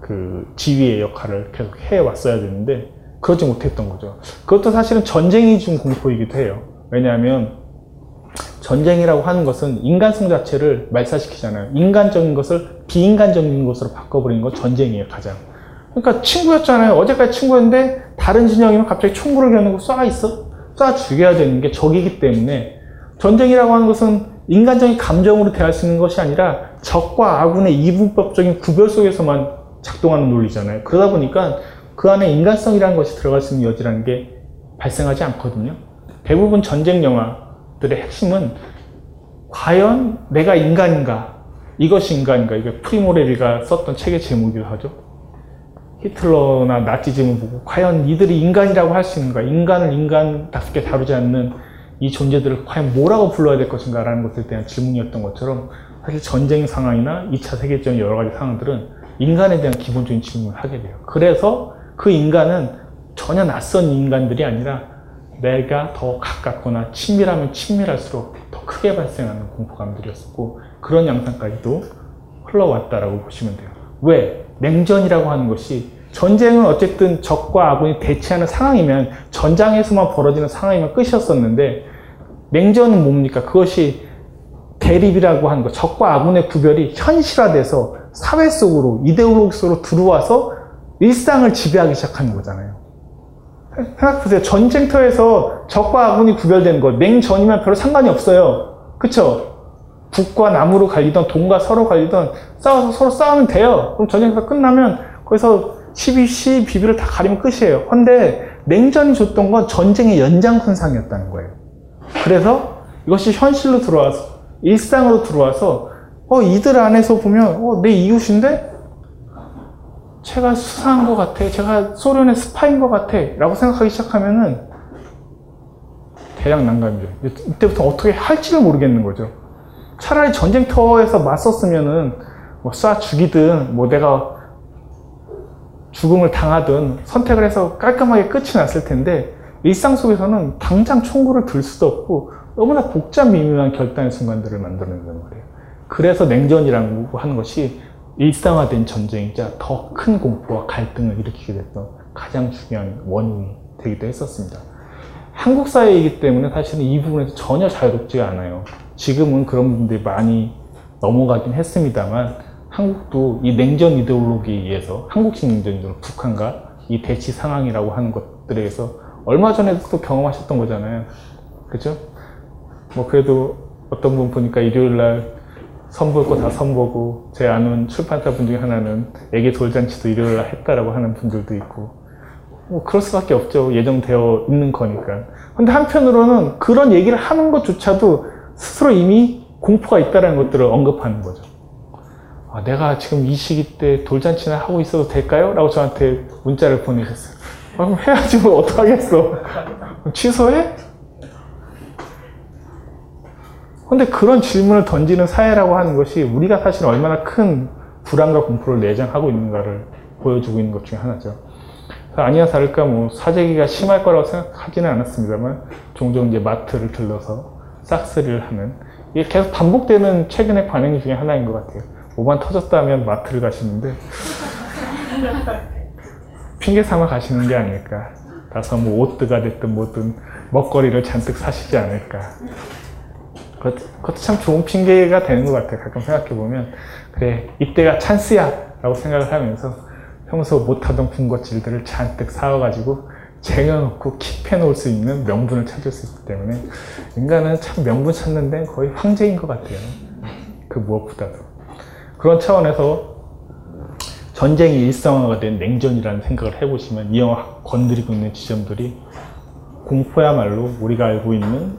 그 지위의 역할을 계속 해왔어야 되는데 그러지 못했던 거죠. 그것도 사실은 전쟁이 준 공포이기도 해요. 왜냐하면 전쟁이라고 하는 것은 인간성 자체를 말살시키잖아요. 인간적인 것을 비인간적인 것으로 바꿔버리는 건 전쟁이에요, 가장. 그러니까 친구였잖아요. 어제까지 친구였는데 다른 진영이면 갑자기 총구를 겨누고 쏴 있어? 쏴 죽여야 되는 게 적이기 때문에 전쟁이라고 하는 것은 인간적인 감정으로 대할 수 있는 것이 아니라 적과 아군의 이분법적인 구별 속에서만 작동하는 논리잖아요. 그러다 보니까 그 안에 인간성이라는 것이 들어갈 수 있는 여지라는 게 발생하지 않거든요. 대부분 전쟁 영화들의 핵심은 과연 내가 인간인가? 이것이 인간인가? 이게 프리모레리가 썼던 책의 제목이기도 하죠. 히틀러나 나치즘을 보고 과연 이들이 인간이라고 할 수 있는가? 인간을 인간답게 다루지 않는 이 존재들을 과연 뭐라고 불러야 될 것인가 라는 것에 대한 질문이었던 것처럼 사실 전쟁 상황이나 2차 세계적인 여러 가지 상황들은 인간에 대한 기본적인 질문을 하게 돼요. 그래서 그 인간은 전혀 낯선 인간들이 아니라 내가 더 가깝거나 친밀하면 친밀할수록 더 크게 발생하는 공포감들이었었고 그런 양상까지도 흘러왔다라고 보시면 돼요. 왜? 냉전이라고 하는 것이 전쟁은 어쨌든 적과 아군이 대치하는 상황이면 전장에서만 벌어지는 상황이면 끝이었었는데 냉전은 뭡니까? 그것이 대립이라고 하는 것, 적과 아군의 구별이 현실화돼서 사회 속으로 이데올로기 속으로 들어와서 일상을 지배하기 시작하는 거잖아요. 생각해보세요. 전쟁터에서 적과 아군이 구별되는 것, 냉전이면 별로 상관이 없어요. 그쵸? 북과 남으로 갈리던 동과 서로 갈리던 싸워서 서로 싸우면 돼요. 그럼 전쟁터 끝나면 거기서 시시비비를 다 가리면 끝이에요. 근데 냉전이 줬던 건 전쟁의 연장선상이었다는 거예요. 그래서 이것이 현실로 들어와서 일상으로 들어와서 어 이들 안에서 보면 어, 내 이웃인데 쟤가 수상한 것 같아. 쟤가 소련의 스파인 것 같아. 라고 생각하기 시작하면은 대량 난감이죠. 이때부터 어떻게 할지를 모르겠는 거죠. 차라리 전쟁터에서 맞섰으면은 뭐 쏴 죽이든 뭐 내가 죽음을 당하든 선택을 해서 깔끔하게 끝이 났을 텐데 일상 속에서는 당장 총구를 들 수도 없고 너무나 복잡 미묘한 결단의 순간들을 만들어낸단 말이에요. 그래서 냉전이라고 하는 것이 일상화된 전쟁이자 더 큰 공포와 갈등을 일으키게 됐던 가장 중요한 원인이 되기도 했었습니다. 한국 사회이기 때문에 사실은 이 부분에서 전혀 자유롭지가 않아요. 지금은 그런 부분들이 많이 넘어가긴 했습니다만 한국도 이 냉전 이데올로기에 의해서 한국식 냉전이죠. 북한과 이 대치 상황이라고 하는 것들에 서 얼마 전에도 또 경험하셨던 거잖아요. 그죠? 뭐 그래도 어떤 분 보니까 일요일 날 선볼 거 다 선보고 제 아는 출판사 분 중에 하나는 애기 돌잔치도 일요일 날 했다라고 하는 분들도 있고 뭐 그럴 수밖에 없죠. 예정되어 있는 거니까. 근데 한편으로는 그런 얘기를 하는 것조차도 스스로 이미 공포가 있다는 것들을 언급하는 거죠. 아, 내가 지금 이 시기 때 돌잔치나 하고 있어도 될까요? 라고 저한테 문자를 보내셨어요. 아, 그럼 해야지 뭐 어떡하겠어. 취소해? 근데 그런 질문을 던지는 사회라고 하는 것이 우리가 사실 얼마나 큰 불안과 공포를 내장하고 있는가를 보여주고 있는 것 중에 하나죠. 아니야 다를까 뭐 사재기가 심할 거라고 생각하지는 않았습니다만 종종 이제 마트를 들러서 싹쓸이를 하는 이게 계속 반복되는 최근의 반응 중에 하나인 것 같아요. 뭐만 터졌다면 마트를 가시는데 핑계 삼아 가시는 게 아닐까. 가서 뭐 옷드가 됐든 뭐든 먹거리를 잔뜩 사시지 않을까. 그것도 참 좋은 핑계가 되는 것 같아요. 가끔 생각해보면. 그래, 이때가 찬스야! 라고 생각을 하면서 평소 못하던 군것질들을 잔뜩 사와가지고 쟁여놓고 킵해놓을 수 있는 명분을 찾을 수 있기 때문에 인간은 참 명분 찾는 데 거의 황제인 것 같아요. 그 무엇보다도. 그런 차원에서 전쟁이 일상화가 된 냉전이라는 생각을 해보시면 이 영화 건드리고 있는 지점들이 공포야말로 우리가 알고 있는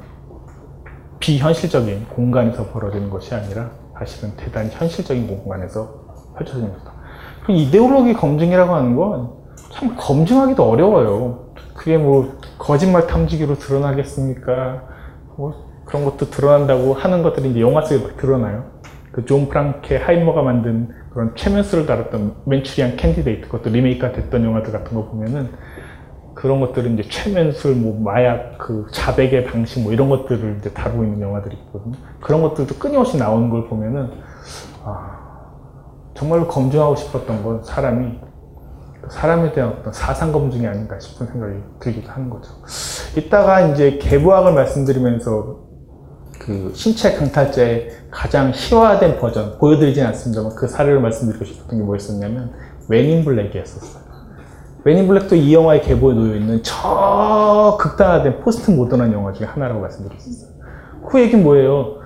비현실적인 공간에서 벌어지는 것이 아니라 사실은 대단히 현실적인 공간에서. 그 이데올로기 검증이라고 하는 건 참 검증하기도 어려워요. 그게 뭐 거짓말 탐지기로 드러나겠습니까? 뭐 그런 것도 드러난다고 하는 것들이 이제 영화 속에 막 드러나요. 그 존 프랑켄하이머가 만든 그런 최면술을 다뤘던 Manchurian Candidate 그것도 리메이크가 됐던 영화들 같은 거 보면은 그런 것들은 이제 최면술, 뭐 마약, 그 자백의 방식 뭐 이런 것들을 이제 다루고 있는 영화들이 있거든요. 그런 것들도 끊임없이 나오는 걸 보면은 아, 정말로 검증하고 싶었던 건 사람이 사람에 대한 어떤 사상 검증이 아닌가 싶은 생각이 들기도 하는 거죠. 이따가 이제 개부학을 말씀드리면서 그 신체 강탈자의 가장 희화된 버전 보여드리진 않습니다만 그 사례를 말씀드리고 싶었던 게 뭐였었냐면 웨닝 블랙이었었어요. 웨닝 블랙도 이 영화의 계보에 놓여 있는 저 극단화된 포스트 모던한 영화 중에 하나라고 말씀드렸었어요. 그 얘기는 뭐예요?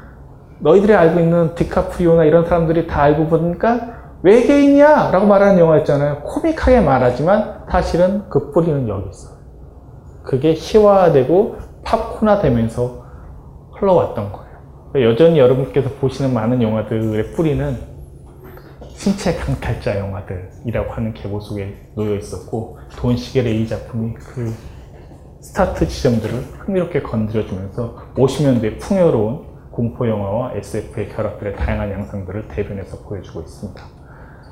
너희들이 알고 있는 디카프리오나 이런 사람들이 다 알고 보니까 외계인이야! 라고 말하는 영화였잖아요. 코믹하게 말하지만 사실은 그 뿌리는 여기 있어요. 그게 희화되고 팝콘화 되면서 흘러왔던 거예요. 여전히 여러분께서 보시는 많은 영화들의 뿌리는 신체 강탈자 영화들이라고 하는 계보 속에 놓여 있었고 돈 시겔의 이 작품이 그 스타트 지점들을 흥미롭게 건드려주면서 50년대 풍요로운 공포 영화와 SF의 결합들의 다양한 양상들을 대변해서 보여주고 있습니다.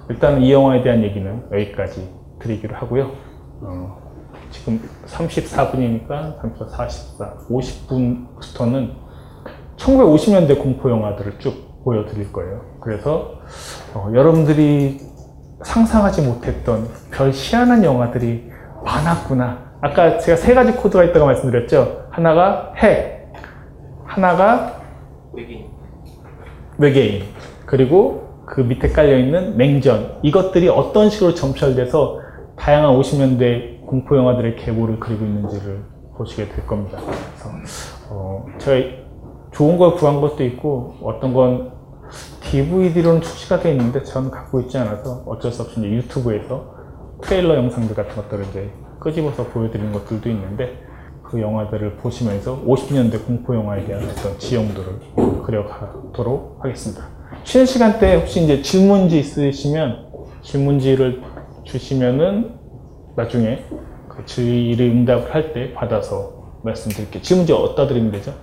일단 이 영화에 대한 얘기는 여기까지 드리기로 하고요. 어, 지금 34분이니까 34, 44, 50분부터는 1950년대 공포 영화들을 쭉 보여드릴 거예요. 그래서 어, 여러분들이 상상하지 못했던 별 희한한 영화들이 많았구나. 아까 제가 세 가지 코드가 있다고 말씀드렸죠. 하나가 핵, 하나가 외계인, 외계인, 그리고 그 밑에 깔려있는 냉전 이것들이 어떤 식으로 점철돼서 다양한 50년대 공포 영화들의 계보를 그리고 있는지를 보시게 될 겁니다. 그래서 어, 제가 좋은 걸 구한 것도 있고 어떤 건 DVD로는 출시가 되어 있는데 저는 갖고 있지 않아서 어쩔 수 없이 유튜브에서 트레일러 영상들 같은 것들을 이제 끄집어서 보여드리는 것들도 있는데 그 영화들을 보시면서 50년대 공포 영화에 대한 어떤 지형들을 그려가도록 하겠습니다. 쉬는 시간 때 혹시 이제 질문지 있으시면 질문지를 주시면은 나중에 그 질의 응답을 할 때 받아서 말씀드릴게요. 질문지 어디다 드리면 되죠?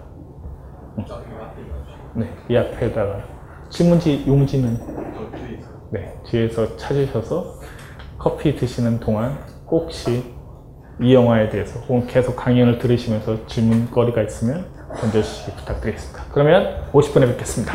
네, 이 앞에다가 질문지 용지는 네, 뒤에서 찾으셔서 커피 드시는 동안 혹시 이 영화에 대해서 혹은 계속 강연을 들으시면서 질문거리가 있으면 던져주시기 부탁드리겠습니다. 그러면 50분에 뵙겠습니다.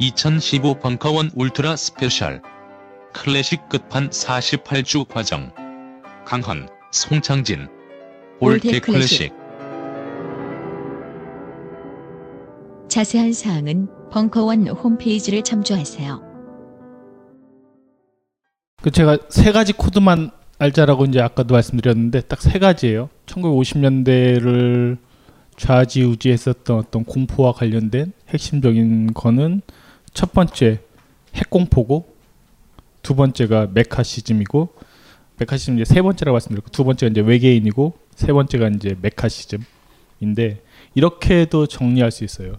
(2015) 벙커원 울트라 스페셜. 클래식 끝판 48주 과정. 강헌, 송창진. 올드 클래식. 자세한 사항은 벙커원 홈페이지를 참조하세요. 그 제가 세 가지 코드만 알자라고 이제 아까도 말씀드렸는데 딱 세 가지예요. 1950년대를 좌지우지했었던 어떤 공포와 관련된 핵심적인 거는 첫 번째 핵공포고 두 번째가 메카시즘이고 메카시즘 이제 세 번째라고 말씀드렸고 두 번째가 이제 외계인이고 세 번째가 이제 메카시즘인데 이렇게도 정리할 수 있어요.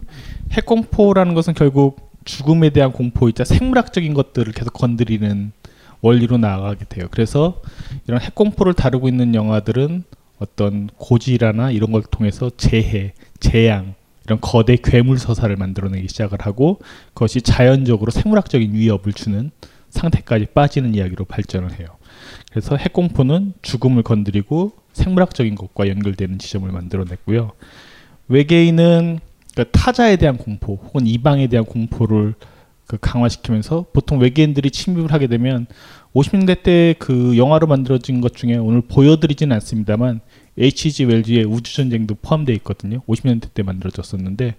핵공포라는 것은 결국 죽음에 대한 공포이자 생물학적인 것들을 계속 건드리는 원리로 나아가게 돼요. 그래서 이런 핵공포를 다루고 있는 영화들은 어떤 고지라나 이런 걸 통해서 재해, 재앙, 이런 거대 괴물 서사를 만들어내기 시작을 하고 그것이 자연적으로 생물학적인 위협을 주는 상태까지 빠지는 이야기로 발전을 해요. 그래서 핵공포는 죽음을 건드리고 생물학적인 것과 연결되는 지점을 만들어냈고요. 외계인은 그러니까 타자에 대한 공포 혹은 이방에 대한 공포를 그 강화시키면서 보통 외계인들이 침입을 하게 되면 50년대 때 그 영화로 만들어진 것 중에 오늘 보여드리지는 않습니다만 H.G. 웰즈의 우주전쟁도 포함되어 있거든요. 50년대 때 만들어졌었는데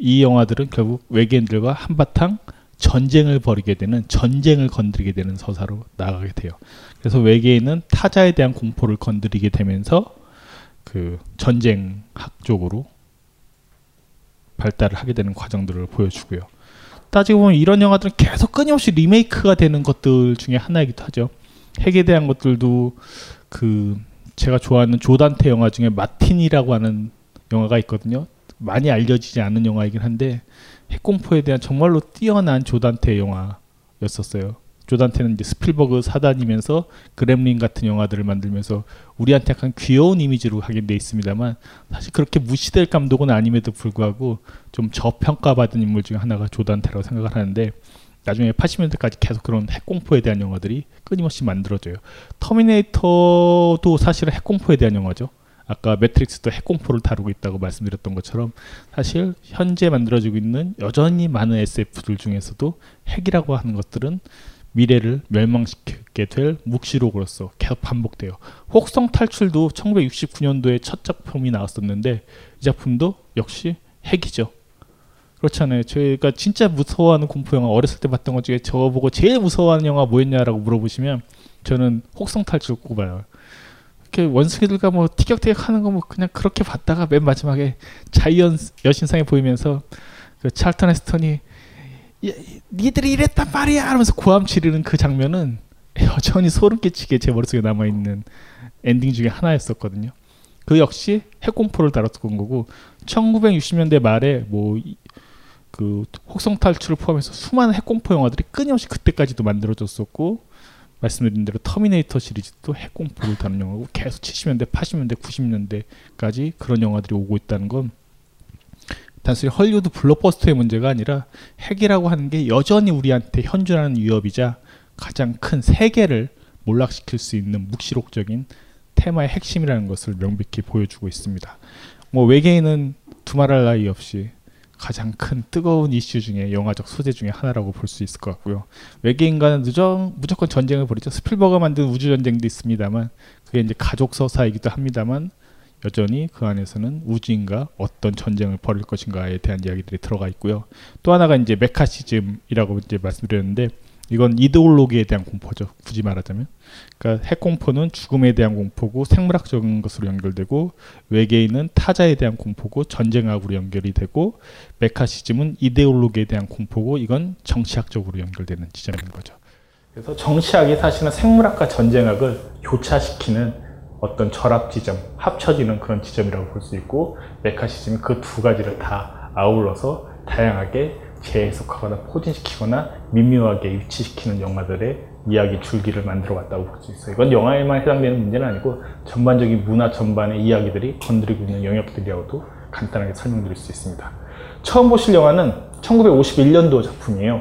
이 영화들은 결국 외계인들과 한바탕 전쟁을 벌이게 되는 전쟁을 건드리게 되는 서사로 나가게 돼요. 그래서 외계인은 타자에 대한 공포를 건드리게 되면서 그 전쟁학 쪽으로 발달을 하게 되는 과정들을 보여주고요. 따지고 보면 이런 영화들은 계속 끊임없이 리메이크가 되는 것들 중에 하나이기도 하죠. 핵에 대한 것들도 그 제가 좋아하는 조단테 영화 중에 마틴이라고 하는 영화가 있거든요. 많이 알려지지 않은 영화이긴 한데 핵공포에 대한 정말로 뛰어난 조단테 영화였었어요. 조단테는 이제 스필버그 사단이면서 그렘린 같은 영화들을 만들면서 우리한테 약간 귀여운 이미지로 하게 돼 있습니다만 사실 그렇게 무시될 감독은 아님에도 불구하고 좀 저평가받은 인물 중에 하나가 조단테라고 생각을 하는데 나중에 80년대까지 계속 그런 핵공포에 대한 영화들이 끊임없이 만들어져요. 터미네이터도 사실은 핵공포에 대한 영화죠. 아까 매트릭스도 핵공포를 다루고 있다고 말씀드렸던 것처럼 사실 현재 만들어지고 있는 여전히 많은 SF들 중에서도 핵이라고 하는 것들은 미래를 멸망시키게 될 묵시록으로서 계속 반복돼요. 혹성 탈출도 1969년도에 첫 작품이 나왔었는데 이 작품도 역시 핵이죠. 그렇잖아요. 저희가 진짜 무서워하는 공포 영화 어렸을 때 봤던 것 중에 저거 보고 제일 무서워하는 영화 뭐였냐라고 물어보시면 저는 혹성 탈출 꼽아요. 이렇게 원숭이들과 뭐 티격태격 하는 거 뭐 그냥 그렇게 봤다가 맨 마지막에 자이언 여신상에 보이면서 그 찰턴 헤스턴이 니들이 이랬단 말이야 하면서 고함 지르는 그 장면은 여전히 소름 끼치게 제 머릿속에 남아 있는 엔딩 중에 하나였었거든요. 그 역시 핵공포를 다뤘던 거고 1960년대 말에 뭐 그 혹성 탈출을 포함해서 수많은 핵공포 영화들이 끊임없이 그때까지도 만들어졌었고 말씀드린 대로 터미네이터 시리즈도 핵공포를 다룬 영화고 계속 70년대, 80년대, 90년대까지 그런 영화들이 오고 있다는 건 단순히 헐리우드 블록버스터의 문제가 아니라 핵이라고 하는 게 여전히 우리한테 현존하는 위협이자 가장 큰 세계를 몰락시킬 수 있는 묵시록적인 테마의 핵심이라는 것을 명백히 보여주고 있습니다. 뭐 외계인은 두말할 나위 없이 가장 큰 뜨거운 이슈 중에 영화적 소재 중에 하나라고 볼 수 있을 것 같고요. 외계인과는 무정, 무조건 전쟁을 벌이죠. 스필버가 만든 우주 전쟁도 있습니다만 그게 이제 가족 서사이기도 합니다만 여전히 그 안에서는 우주인과 어떤 전쟁을 벌일 것인가에 대한 이야기들이 들어가 있고요. 또 하나가 이제 메카시즘이라고 이제 말씀드렸는데 이건 이데올로기에 대한 공포죠. 굳이 말하자면. 그러니까 핵 공포는 죽음에 대한 공포고 생물학적인 것으로 연결되고 외계인은 타자에 대한 공포고 전쟁학으로 연결이 되고 메카시즘은 이데올로기에 대한 공포고 이건 정치학적으로 연결되는 지점인 거죠. 그래서 정치학이 사실은 생물학과 전쟁학을 교차시키는 어떤 결합 지점, 합쳐지는 그런 지점이라고 볼 수 있고 메카시즘이 그 두 가지를 다 아울러서 다양하게 재해석하거나 포진시키거나 미묘하게 유치시키는 영화들의 이야기 줄기를 만들어 왔다고 볼 수 있어요. 이건 영화에만 해당되는 문제는 아니고 전반적인 문화 전반의 이야기들이 건드리고 있는 영역들이라고도 간단하게 설명드릴 수 있습니다. 처음 보실 영화는 1951년도 작품이에요.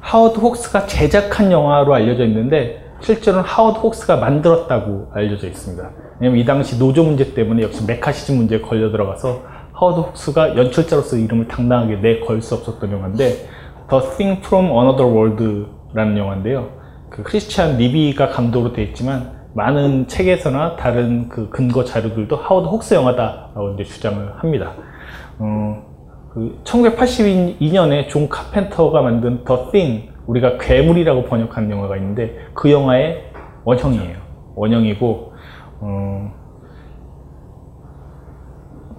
하워드 혹스가 제작한 영화로 알려져 있는데 실제로는 하워드 혹스가 만들었다고 알려져 있습니다. 왜냐면 이 당시 노조 문제 때문에 역시 메카시즘 문제에 걸려 들어가서 하워드 혹스가 연출자로서 이름을 당당하게 내걸 수 없었던 영화인데 The Thing from Another World라는 영화인데요. 그 크리스티안 니비가 감독으로 되어 있지만 많은 책에서나 다른 그 근거 자료들도 하워드 혹스 영화다라고 이제 주장을 합니다. 어, 그 1982년에 존 카펜터가 만든 The Thing 우리가 괴물이라고 번역하는 영화가 있는데 그 영화의 원형이에요. 원형이고 어,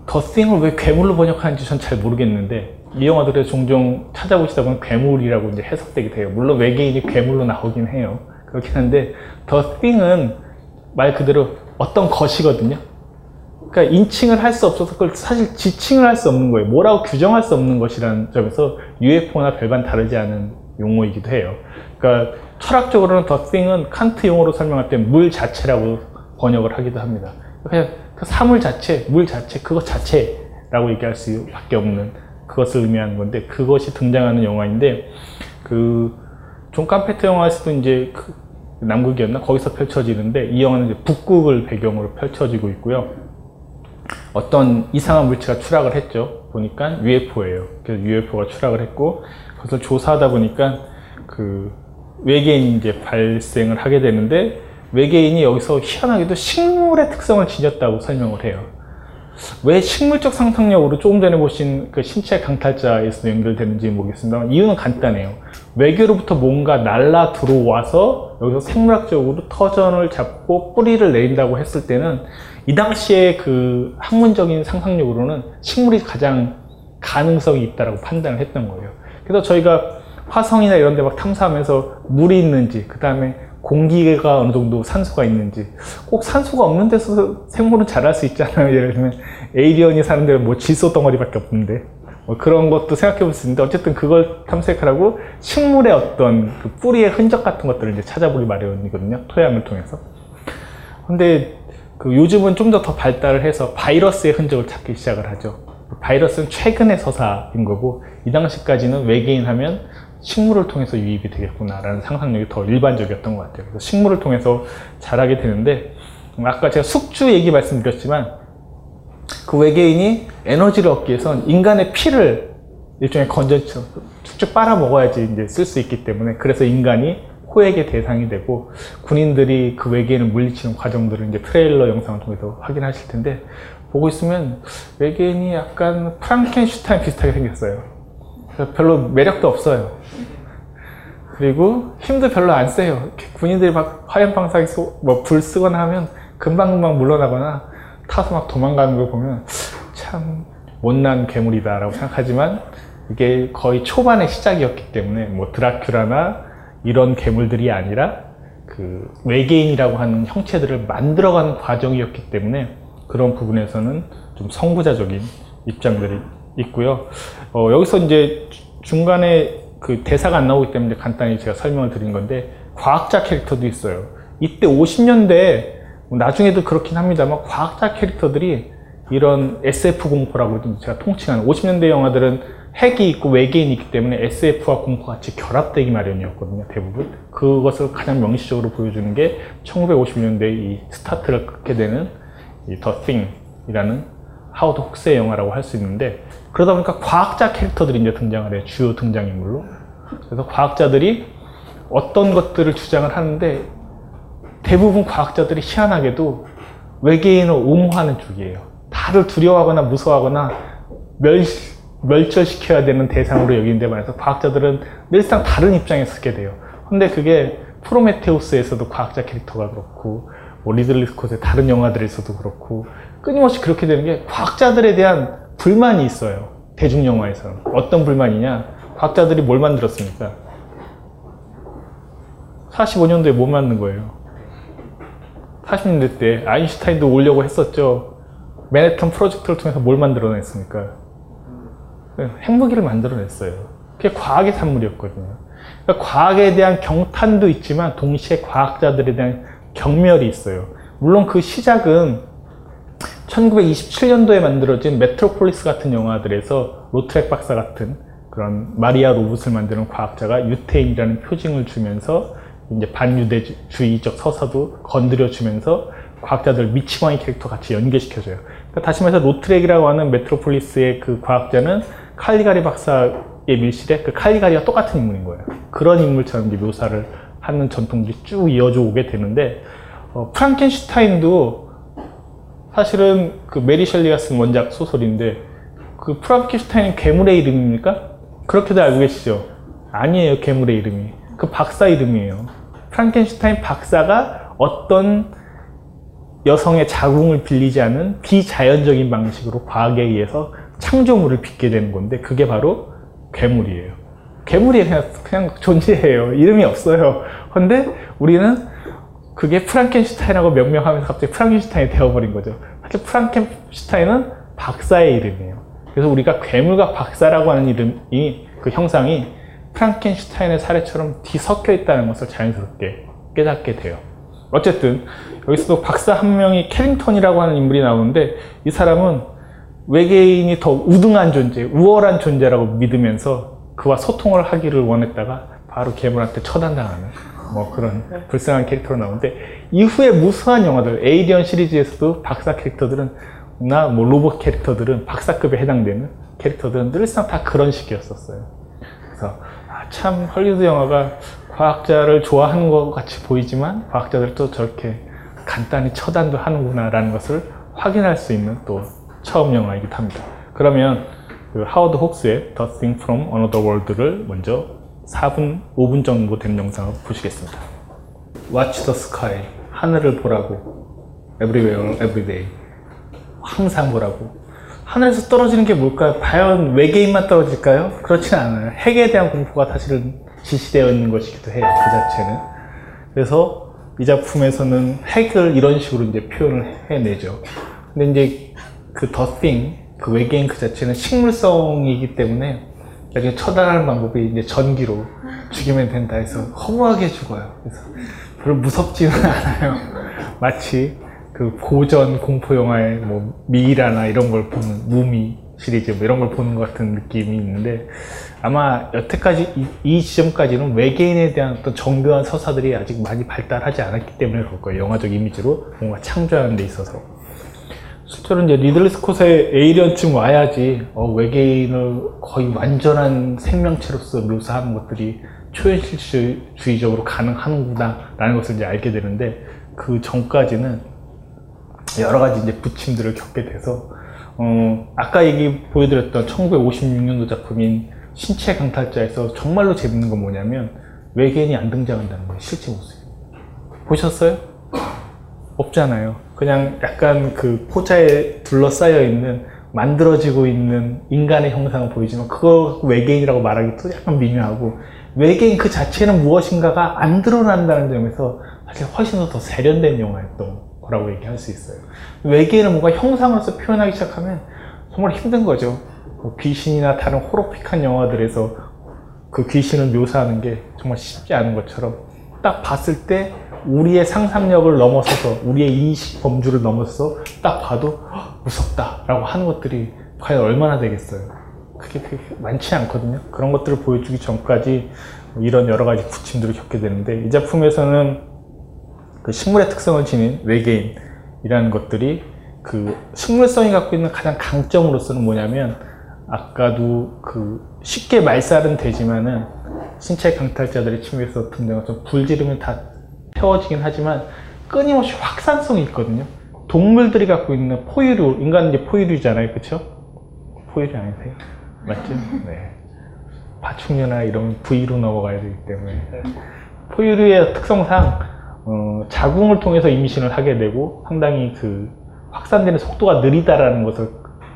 더 싱을 왜 괴물로 번역하는지 전 잘 모르겠는데 이 영화들을 종종 찾아보시다 보면 괴물이라고 이제 해석되게 돼요. 물론 외계인이 괴물로 나오긴 해요. 그렇긴 한데 더 싱은 말 그대로 어떤 것이거든요. 그러니까 인칭을 할 수 없어서 그걸 사실 지칭을 할 수 없는 거예요. 뭐라고 규정할 수 없는 것이라는 점에서 UFO나 별반 다르지 않은 용어이기도 해요. 그러니까 철학적으로는 더 싱은 칸트 용어로 설명할 때 물 자체라고 번역을 하기도 합니다. 그냥 그 사물 자체, 물 자체, 그것 자체라고 얘기할 수밖에 없는 그것을 의미하는 건데 그것이 등장하는 영화인데 그존 깜페트 영화에서도 이제 그 남극이었나 거기서 펼쳐지는데 이 영화는 이제 북극을 배경으로 펼쳐지고 있고요. 어떤 이상한 물체가 추락을 했죠. 보니까 UFO예요. 그래서 UFO가 추락을 했고 그것을 조사하다 보니까 그 외계인이 이제 발생을 하게 되는데 외계인이 여기서 희한하게도 식물의 특성을 지녔다고 설명을 해요. 왜 식물적 상상력으로 조금 전에 보신 그 신체 강탈자에서 연결되는지 모르겠습니다만 이유는 간단해요. 외계로부터 뭔가 날라 들어와서 여기서 생물학적으로 터전을 잡고 뿌리를 내린다고 했을 때는 이 당시에 그 학문적인 상상력으로는 식물이 가장 가능성이 있다고 판단을 했던 거예요. 그래서 저희가 화성이나 이런 데 막 탐사하면서 물이 있는지, 그 다음에 공기가 어느 정도 산소가 있는지 꼭 산소가 없는 데서 생물은 자랄 수 있잖아요? 예를 들면 에이리언이 사는 데는 뭐 질소 덩어리밖에 없는데. 뭐 그런 것도 생각해 볼 수 있는데 어쨌든 그걸 탐색하라고 식물의 어떤 그 뿌리의 흔적 같은 것들을 이제 찾아보기 마련이거든요 토양을 통해서. 근데 그 요즘은 좀 더 더 발달을 해서 바이러스의 흔적을 찾기 시작을 하죠 바이러스는 최근의 서사인 거고 이 당시까지는 외계인 하면 식물을 통해서 유입이 되겠구나라는 상상력이 더 일반적이었던 것 같아요. 그래서 식물을 통해서 자라게 되는데 아까 제가 숙주 얘기 말씀드렸지만 그 외계인이 에너지를 얻기 위해선 인간의 피를 일종의 건전처럼 쭉쭉 빨아 먹어야지 이제 쓸 수 있기 때문에 그래서 인간이 호액의 대상이 되고 군인들이 그 외계인을 물리치는 과정들을 이제 트레일러 영상을 통해서 확인하실 텐데 보고 있으면 외계인이 약간 프랑켄슈타인 비슷하게 생겼어요. 별로 매력도 없어요. 그리고 힘도 별로 안 세요. 군인들이 막 화염 방사기 뭐 불 쓰거나 하면 금방금방 물러나거나 타서 막 도망가는 걸 보면 참 못난 괴물이다라고 생각하지만 이게 거의 초반의 시작이었기 때문에 뭐 드라큘라나 이런 괴물들이 아니라 그 외계인이라고 하는 형체들을 만들어가는 과정이었기 때문에 그런 부분에서는 좀 성부자적인 입장들이 있고요. 어, 여기서 이제 중간에 그 대사가 안 나오기 때문에 간단히 제가 설명을 드린 건데 과학자 캐릭터도 있어요. 이때 50년대 나중에도 그렇긴 합니다만 과학자 캐릭터들이 이런 SF 공포라고 제가 통칭하는 50년대 영화들은 핵이 있고 외계인이 있기 때문에 SF와 공포가 같이 결합되기 마련이었거든요, 대부분. 그것을 가장 명시적으로 보여주는 게 1950년대 이 스타트를 끊게 되는 이 The Thing이라는 하워드 혹스의 영화라고 할 수 있는데 그러다 보니까 과학자 캐릭터들이 이제 등장을 해요, 주요 등장인물로. 그래서 과학자들이 어떤 것들을 주장을 하는데 대부분 과학자들이 희한하게도 외계인을 옹호하는 쪽이에요. 다들 두려워하거나 무서워하거나 멸, 멸절시켜야 되는 대상으로 여기는데 말해서 과학자들은 늘상 다른 입장에 서게 돼요. 근데 그게 프로메테우스에서도 과학자 캐릭터가 그렇고 뭐 리들리 스콧의 다른 영화들에서도 그렇고 끊임없이 그렇게 되는 게 과학자들에 대한 불만이 있어요. 대중 영화에서는 어떤 불만이냐? 과학자들이 뭘 만들었습니까? 45년도에 뭐 만든 거예요? 40년대 때 아인슈타인도 오려고 했었죠. 맨해튼 프로젝트를 통해서 뭘 만들어냈습니까? 핵무기를 만들어냈어요. 그게 과학의 산물이었거든요. 그러니까 과학에 대한 경탄도 있지만 동시에 과학자들에 대한 경멸이 있어요. 물론 그 시작은 1927년도에 만들어진 메트로폴리스 같은 영화들에서 로트렉 박사 같은 그런 마리아 로봇을 만드는 과학자가 유태인이라는 표징을 주면서 이제 반유대주의적 서사도 건드려 주면서 과학자들 미치광이 캐릭터 같이 연계시켜줘요. 그러니까 다시 말해서 로트렉이라고 하는 메트로폴리스의 그 과학자는 칼리가리 박사의 밀실에 그 칼리가리와 똑같은 인물인 거예요. 그런 인물처럼 이제 묘사를 하는 전통들이 쭉 이어져 오게 되는데 어, 프랑켄슈타인도 사실은 그 메리 셸리가 쓴 원작 소설인데 그 프랑켄슈타인은 괴물의 이름입니까? 그렇게도 알고 계시죠? 아니에요, 괴물의 이름이. 그 박사 이름이에요. 프랑켄슈타인 박사가 어떤 여성의 자궁을 빌리지 않은 비자연적인 방식으로 과학에 의해서 창조물을 빚게 되는 건데 그게 바로 괴물이에요. 괴물이 그냥, 그냥 존재해요. 이름이 없어요. 근데 우리는 그게 프랑켄슈타인하고 명명하면서 갑자기 프랑켄슈타인이 되어버린 거죠. 사실 프랑켄슈타인은 박사의 이름이에요. 그래서 우리가 괴물과 박사라고 하는 이름이 그 형상이 프랑켄슈타인의 사례처럼 뒤섞여 있다는 것을 자연스럽게 깨닫게 돼요. 어쨌든 여기서도 박사 한 명이 캐링턴이라고 하는 인물이 나오는데 이 사람은 외계인이 더 우등한 존재, 우월한 존재라고 믿으면서 그와 소통을 하기를 원했다가 바로 괴물한테 처단당하는 뭐 그런 불쌍한 캐릭터로 나오는데 이후에 무수한 영화들 에이리언 시리즈에서도 박사 캐릭터들은 나 뭐 로봇 캐릭터들은 박사급에 해당되는 캐릭터들은 늘상 다 그런 식이었었어요. 그래서 아, 참 헐리우드 영화가 과학자를 좋아하는 것 같이 보이지만 과학자들도 저렇게 간단히 처단도 하는구나라는 것을 확인할 수 있는 또 처음 영화이기도 합니다. 그러면 그 하워드 혹스의 The Thing from Another World를 먼저 4분, 5분 정도 된 영상을 보시겠습니다. Watch the sky. 하늘을 보라고. Everywhere, everyday. 항상 보라고. 하늘에서 떨어지는 게 뭘까요? 과연 외계인만 떨어질까요? 그렇진 않아요. 핵에 대한 공포가 사실은 지시되어 있는 것이기도 해요. 그 자체는. 그래서 이 작품에서는 핵을 이런 식으로 이제 표현을 해내죠. 근데 이제 그 The Thing, 그 외계인 그 자체는 식물성이기 때문에 나중에 처단하는 방법이 이제 전기로 죽이면 된다 해서 허무하게 죽어요. 그래서 별로 무섭지는 않아요. 마치 그 고전 공포 영화의 뭐 미이라나 이런 걸 보는 무미 시리즈 뭐 이런 걸 보는 것 같은 느낌이 있는데 아마 여태까지 이, 이 지점까지는 외계인에 대한 어떤 정교한 서사들이 아직 많이 발달하지 않았기 때문에 그럴 거예요. 영화적 이미지로 뭔가 창조하는 데 있어서. 실제로 이제 리들리 스콧의 에이리언쯤 와야지 어, 외계인을 거의 완전한 생명체로서 묘사하는 것들이 초현실주의적으로 가능하는구나 라는 것을 이제 알게 되는데 그 전까지는 여러 가지 이제 부침들을 겪게 돼서 어, 아까 얘기 보여드렸던 1956년도 작품인 신체 강탈자에서 정말로 재밌는 건 뭐냐면 외계인이 안 등장한다는 거예요 실제 모습이 보셨어요? 없잖아요 그냥 약간 그 포자에 둘러싸여 있는 만들어지고 있는 인간의 형상을 보이지만 그거 외계인이라고 말하기도 약간 미묘하고 외계인 그 자체는 무엇인가가 안 드러난다는 점에서 사실 훨씬 더 세련된 영화였던 거라고 얘기할 수 있어요. 외계인을 뭔가 형상으로서 표현하기 시작하면 정말 힘든 거죠. 뭐 귀신이나 다른 호로픽한 영화들에서 그 귀신을 묘사하는 게 정말 쉽지 않은 것처럼 딱 봤을 때 우리의 상상력을 넘어서서 우리의 인식 범주를 넘어서 딱 봐도 무섭다라고 하는 것들이 과연 얼마나 되겠어요. 그게, 그게 많지 않거든요. 그런 것들을 보여주기 전까지 이런 여러 가지 부침들을 겪게 되는데 이 작품에서는 그 식물의 특성을 지닌 외계인이라는 것들이 그 식물성이 갖고 있는 가장 강점으로서는 뭐냐면 아까도 그 쉽게 말살은 되지만은 신체 강탈자들의 침입에서 등장한 좀 불지르면 다 태워지긴 하지만 끊임없이 확산성이 있거든요. 동물들이 갖고 있는 포유류, 인간은 이제 포유류잖아요, 그렇죠? 포유류 아니세요? 맞죠? 네. 파충류나 이런 부위로 넘어가야 되기 때문에 포유류의 특성상 어, 자궁을 통해서 임신을 하게 되고 상당히 그 확산되는 속도가 느리다라는 것을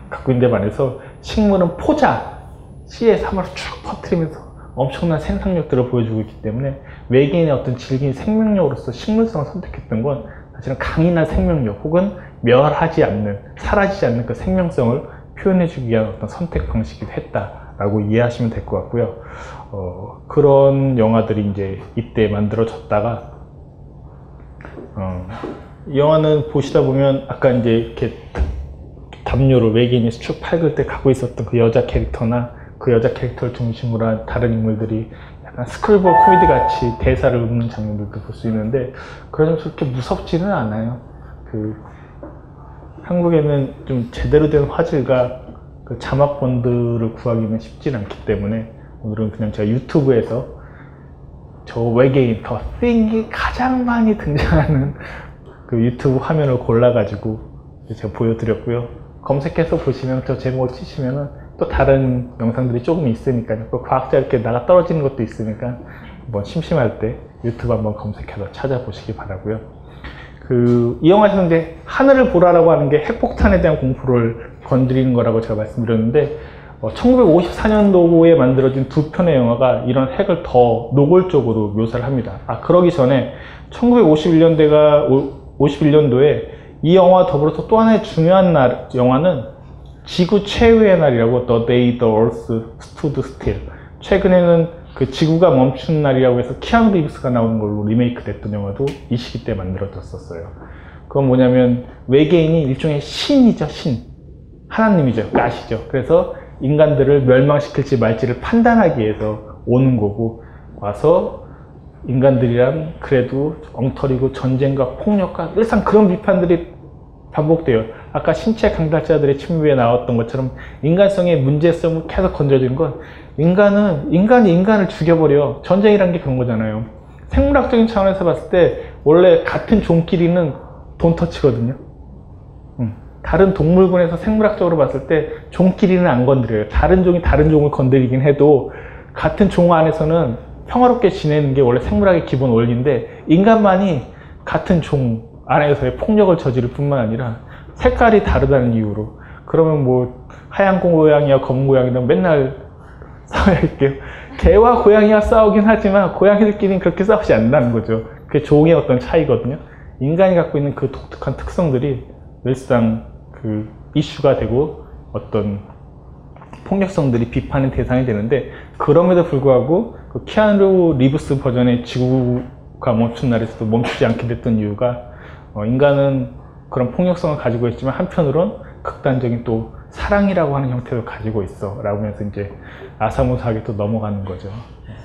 갖고 있는 데 반해서 식물은 포자, 씨의 삶을 쭉 퍼뜨리면서 엄청난 생산력들을 보여주고 있기 때문에 외계인의 어떤 질긴 생명력으로서 식물성을 선택했던 건 사실은 강인한 생명력 혹은 멸하지 않는, 사라지지 않는 그 생명성을 표현해주기 위한 어떤 선택 방식이기도 했다라고 이해하시면 될 것 같고요. 어, 그런 영화들이 이제 이때 만들어졌다가 어, 이 영화는 보시다 보면 아까 이제 이렇게 담요를 외계인이 쭉 팔글 때 갖고 있었던 그 여자 캐릭터나 그 여자 캐릭터를 중심으로 한 다른 인물들이 약간 스크롤버 코미디 같이 대사를 읊는 장면들도 볼 수 있는데 그러면서 그렇게 무섭지는 않아요. 그 한국에는 좀 제대로 된 화질과 그 자막본들을 구하기는 쉽지 않기 때문에 오늘은 그냥 제가 유튜브에서 저 외계인 더 띵이 가장 많이 등장하는 그 유튜브 화면을 골라가지고 제가 보여드렸고요. 검색해서 보시면 저 제목을 치시면은 또 다른 영상들이 조금 있으니까요. 또 과학자 이렇게 나가 떨어지는 것도 있으니까 한번 심심할 때 유튜브 한번 검색해서 찾아보시기 바라고요. 그 이 영화에서 이제 하늘을 보라라고 하는 게 핵폭탄에 대한 공포를 건드리는 거라고 제가 말씀드렸는데 어, 1954년도에 만들어진 두 편의 영화가 이런 핵을 더 노골적으로 묘사를 합니다. 아 그러기 전에 1951년대가 51년도에 이 영화와 더불어서 또 하나의 중요한 날, 영화는 지구 최후의 날이라고 The Day the Earth Stood Still 최근에는 그 지구가 멈춘 날이라고 해서 키아누 리브스가 나오는 걸로 리메이크 됐던 영화도 이 시기 때 만들어졌었어요. 그건 뭐냐면 외계인이 일종의 신이죠, 신. 하나님이죠, 가시죠. 그래서 인간들을 멸망시킬지 말지를 판단하기 위해서 오는 거고 와서 인간들이란 그래도 엉터리고 전쟁과 폭력과 늘상 그런 비판들이 반복돼요. 아까 신체 강탈자들의 침입에 나왔던 것처럼 인간성의 문제성을 계속 건드려진 건 인간은 인간이 인간을 죽여버려 전쟁이란 게 그런 거잖아요. 생물학적인 차원에서 봤을 때 원래 같은 종끼리는 돈터치거든요. 다른 동물군에서 생물학적으로 봤을 때 종끼리는 안 건드려요. 다른 종이 다른 종을 건드리긴 해도 같은 종 안에서는 평화롭게 지내는 게 원래 생물학의 기본 원리인데 인간만이 같은 종 안에서의 폭력을 저지를 뿐만 아니라 색깔이 다르다는 이유로 그러면 뭐 하얀 고양이와 검은 고양이는 맨날 싸워야 할게요. 개와 고양이와 싸우긴 하지만 고양이들끼리는 그렇게 싸우지 않는다는 거죠. 그게 종의 어떤 차이거든요. 인간이 갖고 있는 그 독특한 특성들이 늘상 그 이슈가 되고 어떤 폭력성들이 비판의 대상이 되는데 그럼에도 불구하고 그 키아누 리브스 버전의 지구가 멈춘 날에서도 멈추지 않게 됐던 이유가 어, 인간은 그런 폭력성을 가지고 있지만 한편으론 극단적인 또 사랑이라고 하는 형태를 가지고 있어 라고 하면서 이제 아사무사하게 또 넘어가는 거죠.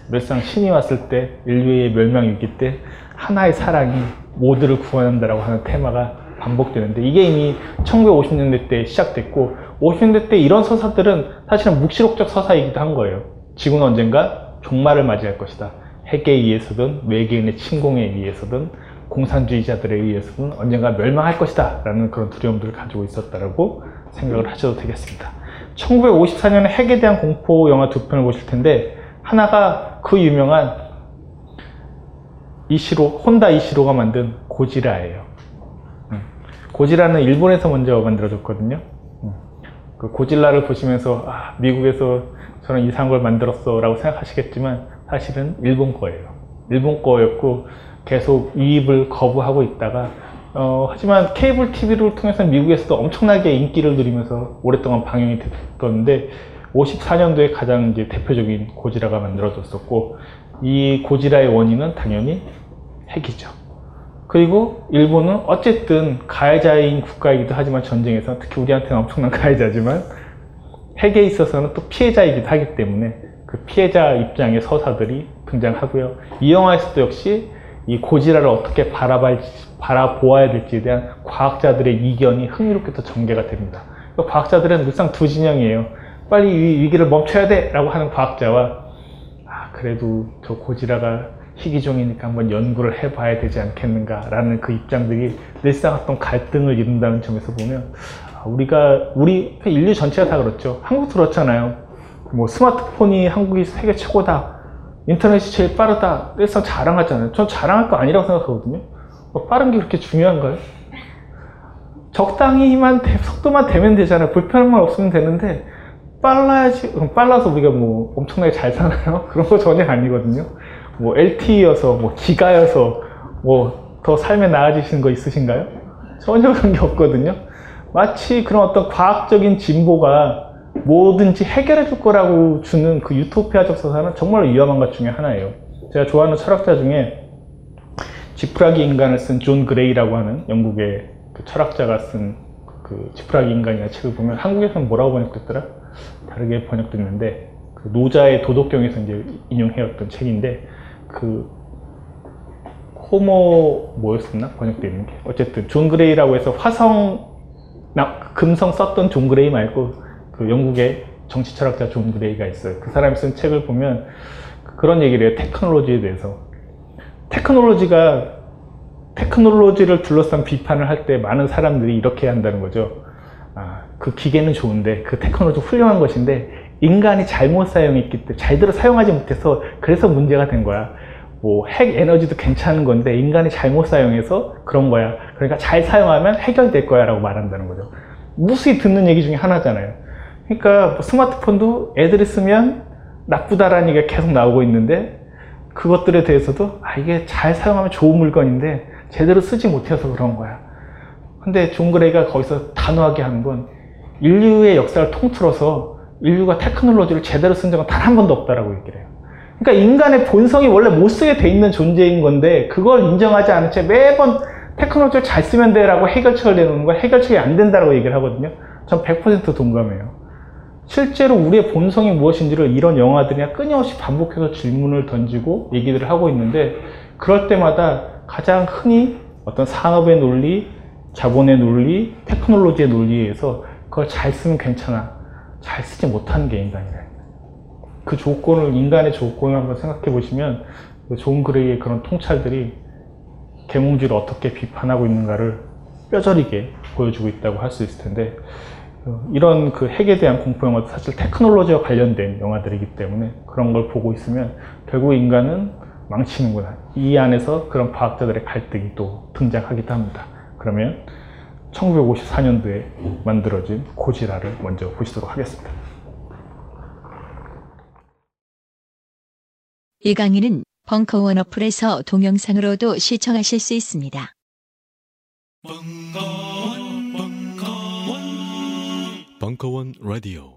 늘상 신이 왔을 때 인류의 멸망 위기 때 하나의 사랑이 모두를 구원한다라고 하는 테마가 반복되는데 이게 이미 1950년대 때 시작됐고 50년대 때 이런 서사들은 사실은 묵시록적 서사이기도 한 거예요. 지구는 언젠가 종말을 맞이할 것이다. 핵에 의해서든 외계인의 침공에 의해서든 공산주의자들에 의해서는 언젠가 멸망할 것이다 라는 그런 두려움들을 가지고 있었다라고 생각을 하셔도 되겠습니다. 1954년에 핵에 대한 공포 영화 두 편을 보실 텐데 하나가 그 유명한 이시로 혼다 이시로가 만든 고지라예요. 고지라는 일본에서 먼저 만들어졌거든요. 그 고질라를 보시면서 아, 미국에서 저는 이상한 걸 만들었어 라고 생각하시겠지만 사실은 일본 거예요. 일본 거였고 계속 이입을 거부하고 있다가 어, 하지만 케이블 TV를 통해서 미국에서도 엄청나게 인기를 누리면서 오랫동안 방영이 됐었는데 54년도에 가장 이제 대표적인 고지라가 만들어졌었고 이 고지라의 원인은 당연히 핵이죠. 그리고 일본은 어쨌든 가해자인 국가이기도 하지만 전쟁에서 특히 우리한테는 엄청난 가해자지만 핵에 있어서는 또 피해자이기도 하기 때문에 그 피해자 입장의 서사들이 등장하고요. 이 영화에서도 역시 이 고지라를 어떻게 바라보아야 될지에 대한 과학자들의 이견이 흥미롭게 또 전개가 됩니다. 그 과학자들은 늘상 두 진영이에요. 빨리 이 위기를 멈춰야 돼! 라고 하는 과학자와 아, 그래도 저 고지라가 희귀종이니까 한번 연구를 해봐야 되지 않겠는가 라는 그 입장들이 늘상 어떤 갈등을 이룬다는 점에서 보면 아, 우리가 우리 인류 전체가 다 그렇죠. 한국도 그렇잖아요. 뭐 스마트폰이 한국이 세계 최고다. 인터넷이 제일 빠르다. 늘상 자랑하잖아요. 전 자랑할 거 아니라고 생각하거든요. 뭐 빠른 게 그렇게 중요한가요? 적당히만 속도만 되면 되잖아요. 불편함만 없으면 되는데 빨라야지 빨라서 우리가 뭐 엄청나게 잘 사나요? 그런 거 전혀 아니거든요. 뭐 LTE여서 뭐 기가여서 뭐 더 삶에 나아지시는 거 있으신가요? 전혀 그런 게 없거든요. 마치 그런 어떤 과학적인 진보가 뭐든지 해결해 줄 거라고 주는 그 유토피아적 서사는 정말 위험한 것 중에 하나예요. 제가 좋아하는 철학자 중에 지푸라기 인간을 쓴 존 그레이라고 하는 영국의 그 철학자가 쓴 그 지푸라기 인간이라는 책을 보면 한국에서는 뭐라고 번역됐더라? 다르게 번역됐는데 그 노자의 도덕경에서 이제 인용해왔던 책인데 그 호모 뭐였었나 번역되어 있는 게 어쨌든 존 그레이라고 해서 화성 나, 금성 썼던 존 그레이 말고 그 영국의 정치 철학자 존 그레이가 있어요. 그 사람이 쓴 책을 보면 그런 얘기를 해요. 테크놀로지에 대해서. 테크놀로지가 테크놀로지를 둘러싼 비판을 할 때 많은 사람들이 이렇게 한다는 거죠. 아, 그 기계는 좋은데 그 테크놀로지 훌륭한 것인데 인간이 잘못 사용했기 때문에 제대로 사용하지 못해서 그래서 문제가 된 거야. 뭐 핵 에너지도 괜찮은 건데 인간이 잘못 사용해서 그런 거야. 그러니까 잘 사용하면 해결될 거야 라고 말한다는 거죠. 무수히 듣는 얘기 중에 하나잖아요. 그러니까 뭐 스마트폰도 애들이 쓰면 나쁘다라는 얘기가 계속 나오고 있는데 그것들에 대해서도 아 이게 잘 사용하면 좋은 물건인데 제대로 쓰지 못해서 그런 거야. 근데 존 그레이가 거기서 단호하게 하는 건 인류의 역사를 통틀어서 인류가 테크놀로지를 제대로 쓴 적은 단 한 번도 없다라고 얘기를 해요. 그러니까 인간의 본성이 원래 못 쓰게 돼 있는 존재인 건데 그걸 인정하지 않은 채 매번 테크놀로지를 잘 쓰면 돼라고 해결책을 내놓는 건 해결책이 안 된다라고 얘기를 하거든요. 전 100% 동감해요. 실제로 우리의 본성이 무엇인지를 이런 영화들이나 끊임없이 반복해서 질문을 던지고 얘기들을 하고 있는데 그럴 때마다 가장 흔히 어떤 산업의 논리, 자본의 논리, 테크놀로지의 논리에서 그걸 잘 쓰면 괜찮아. 잘 쓰지 못하는 게 인간이래. 그 조건을, 인간의 조건을 한번 생각해 보시면 좋은 그레이의 그런 통찰들이 계몽주를 어떻게 비판하고 있는가를 뼈저리게 보여주고 있다고 할 수 있을 텐데 이런 그 핵에 대한 공포 영화도 사실 테크놀로지와 관련된 영화들이기 때문에 그런 걸 보고 있으면 결국 인간은 망치는구나. 이 안에서 그런 과학자들의 갈등이 또 등장하기도 합니다. 그러면 1954년도에 만들어진 고지라를 먼저 보시도록 하겠습니다. 이 강의는 벙커원 어플에서 동영상으로도 시청하실 수 있습니다. 벙커 Bunker Radio。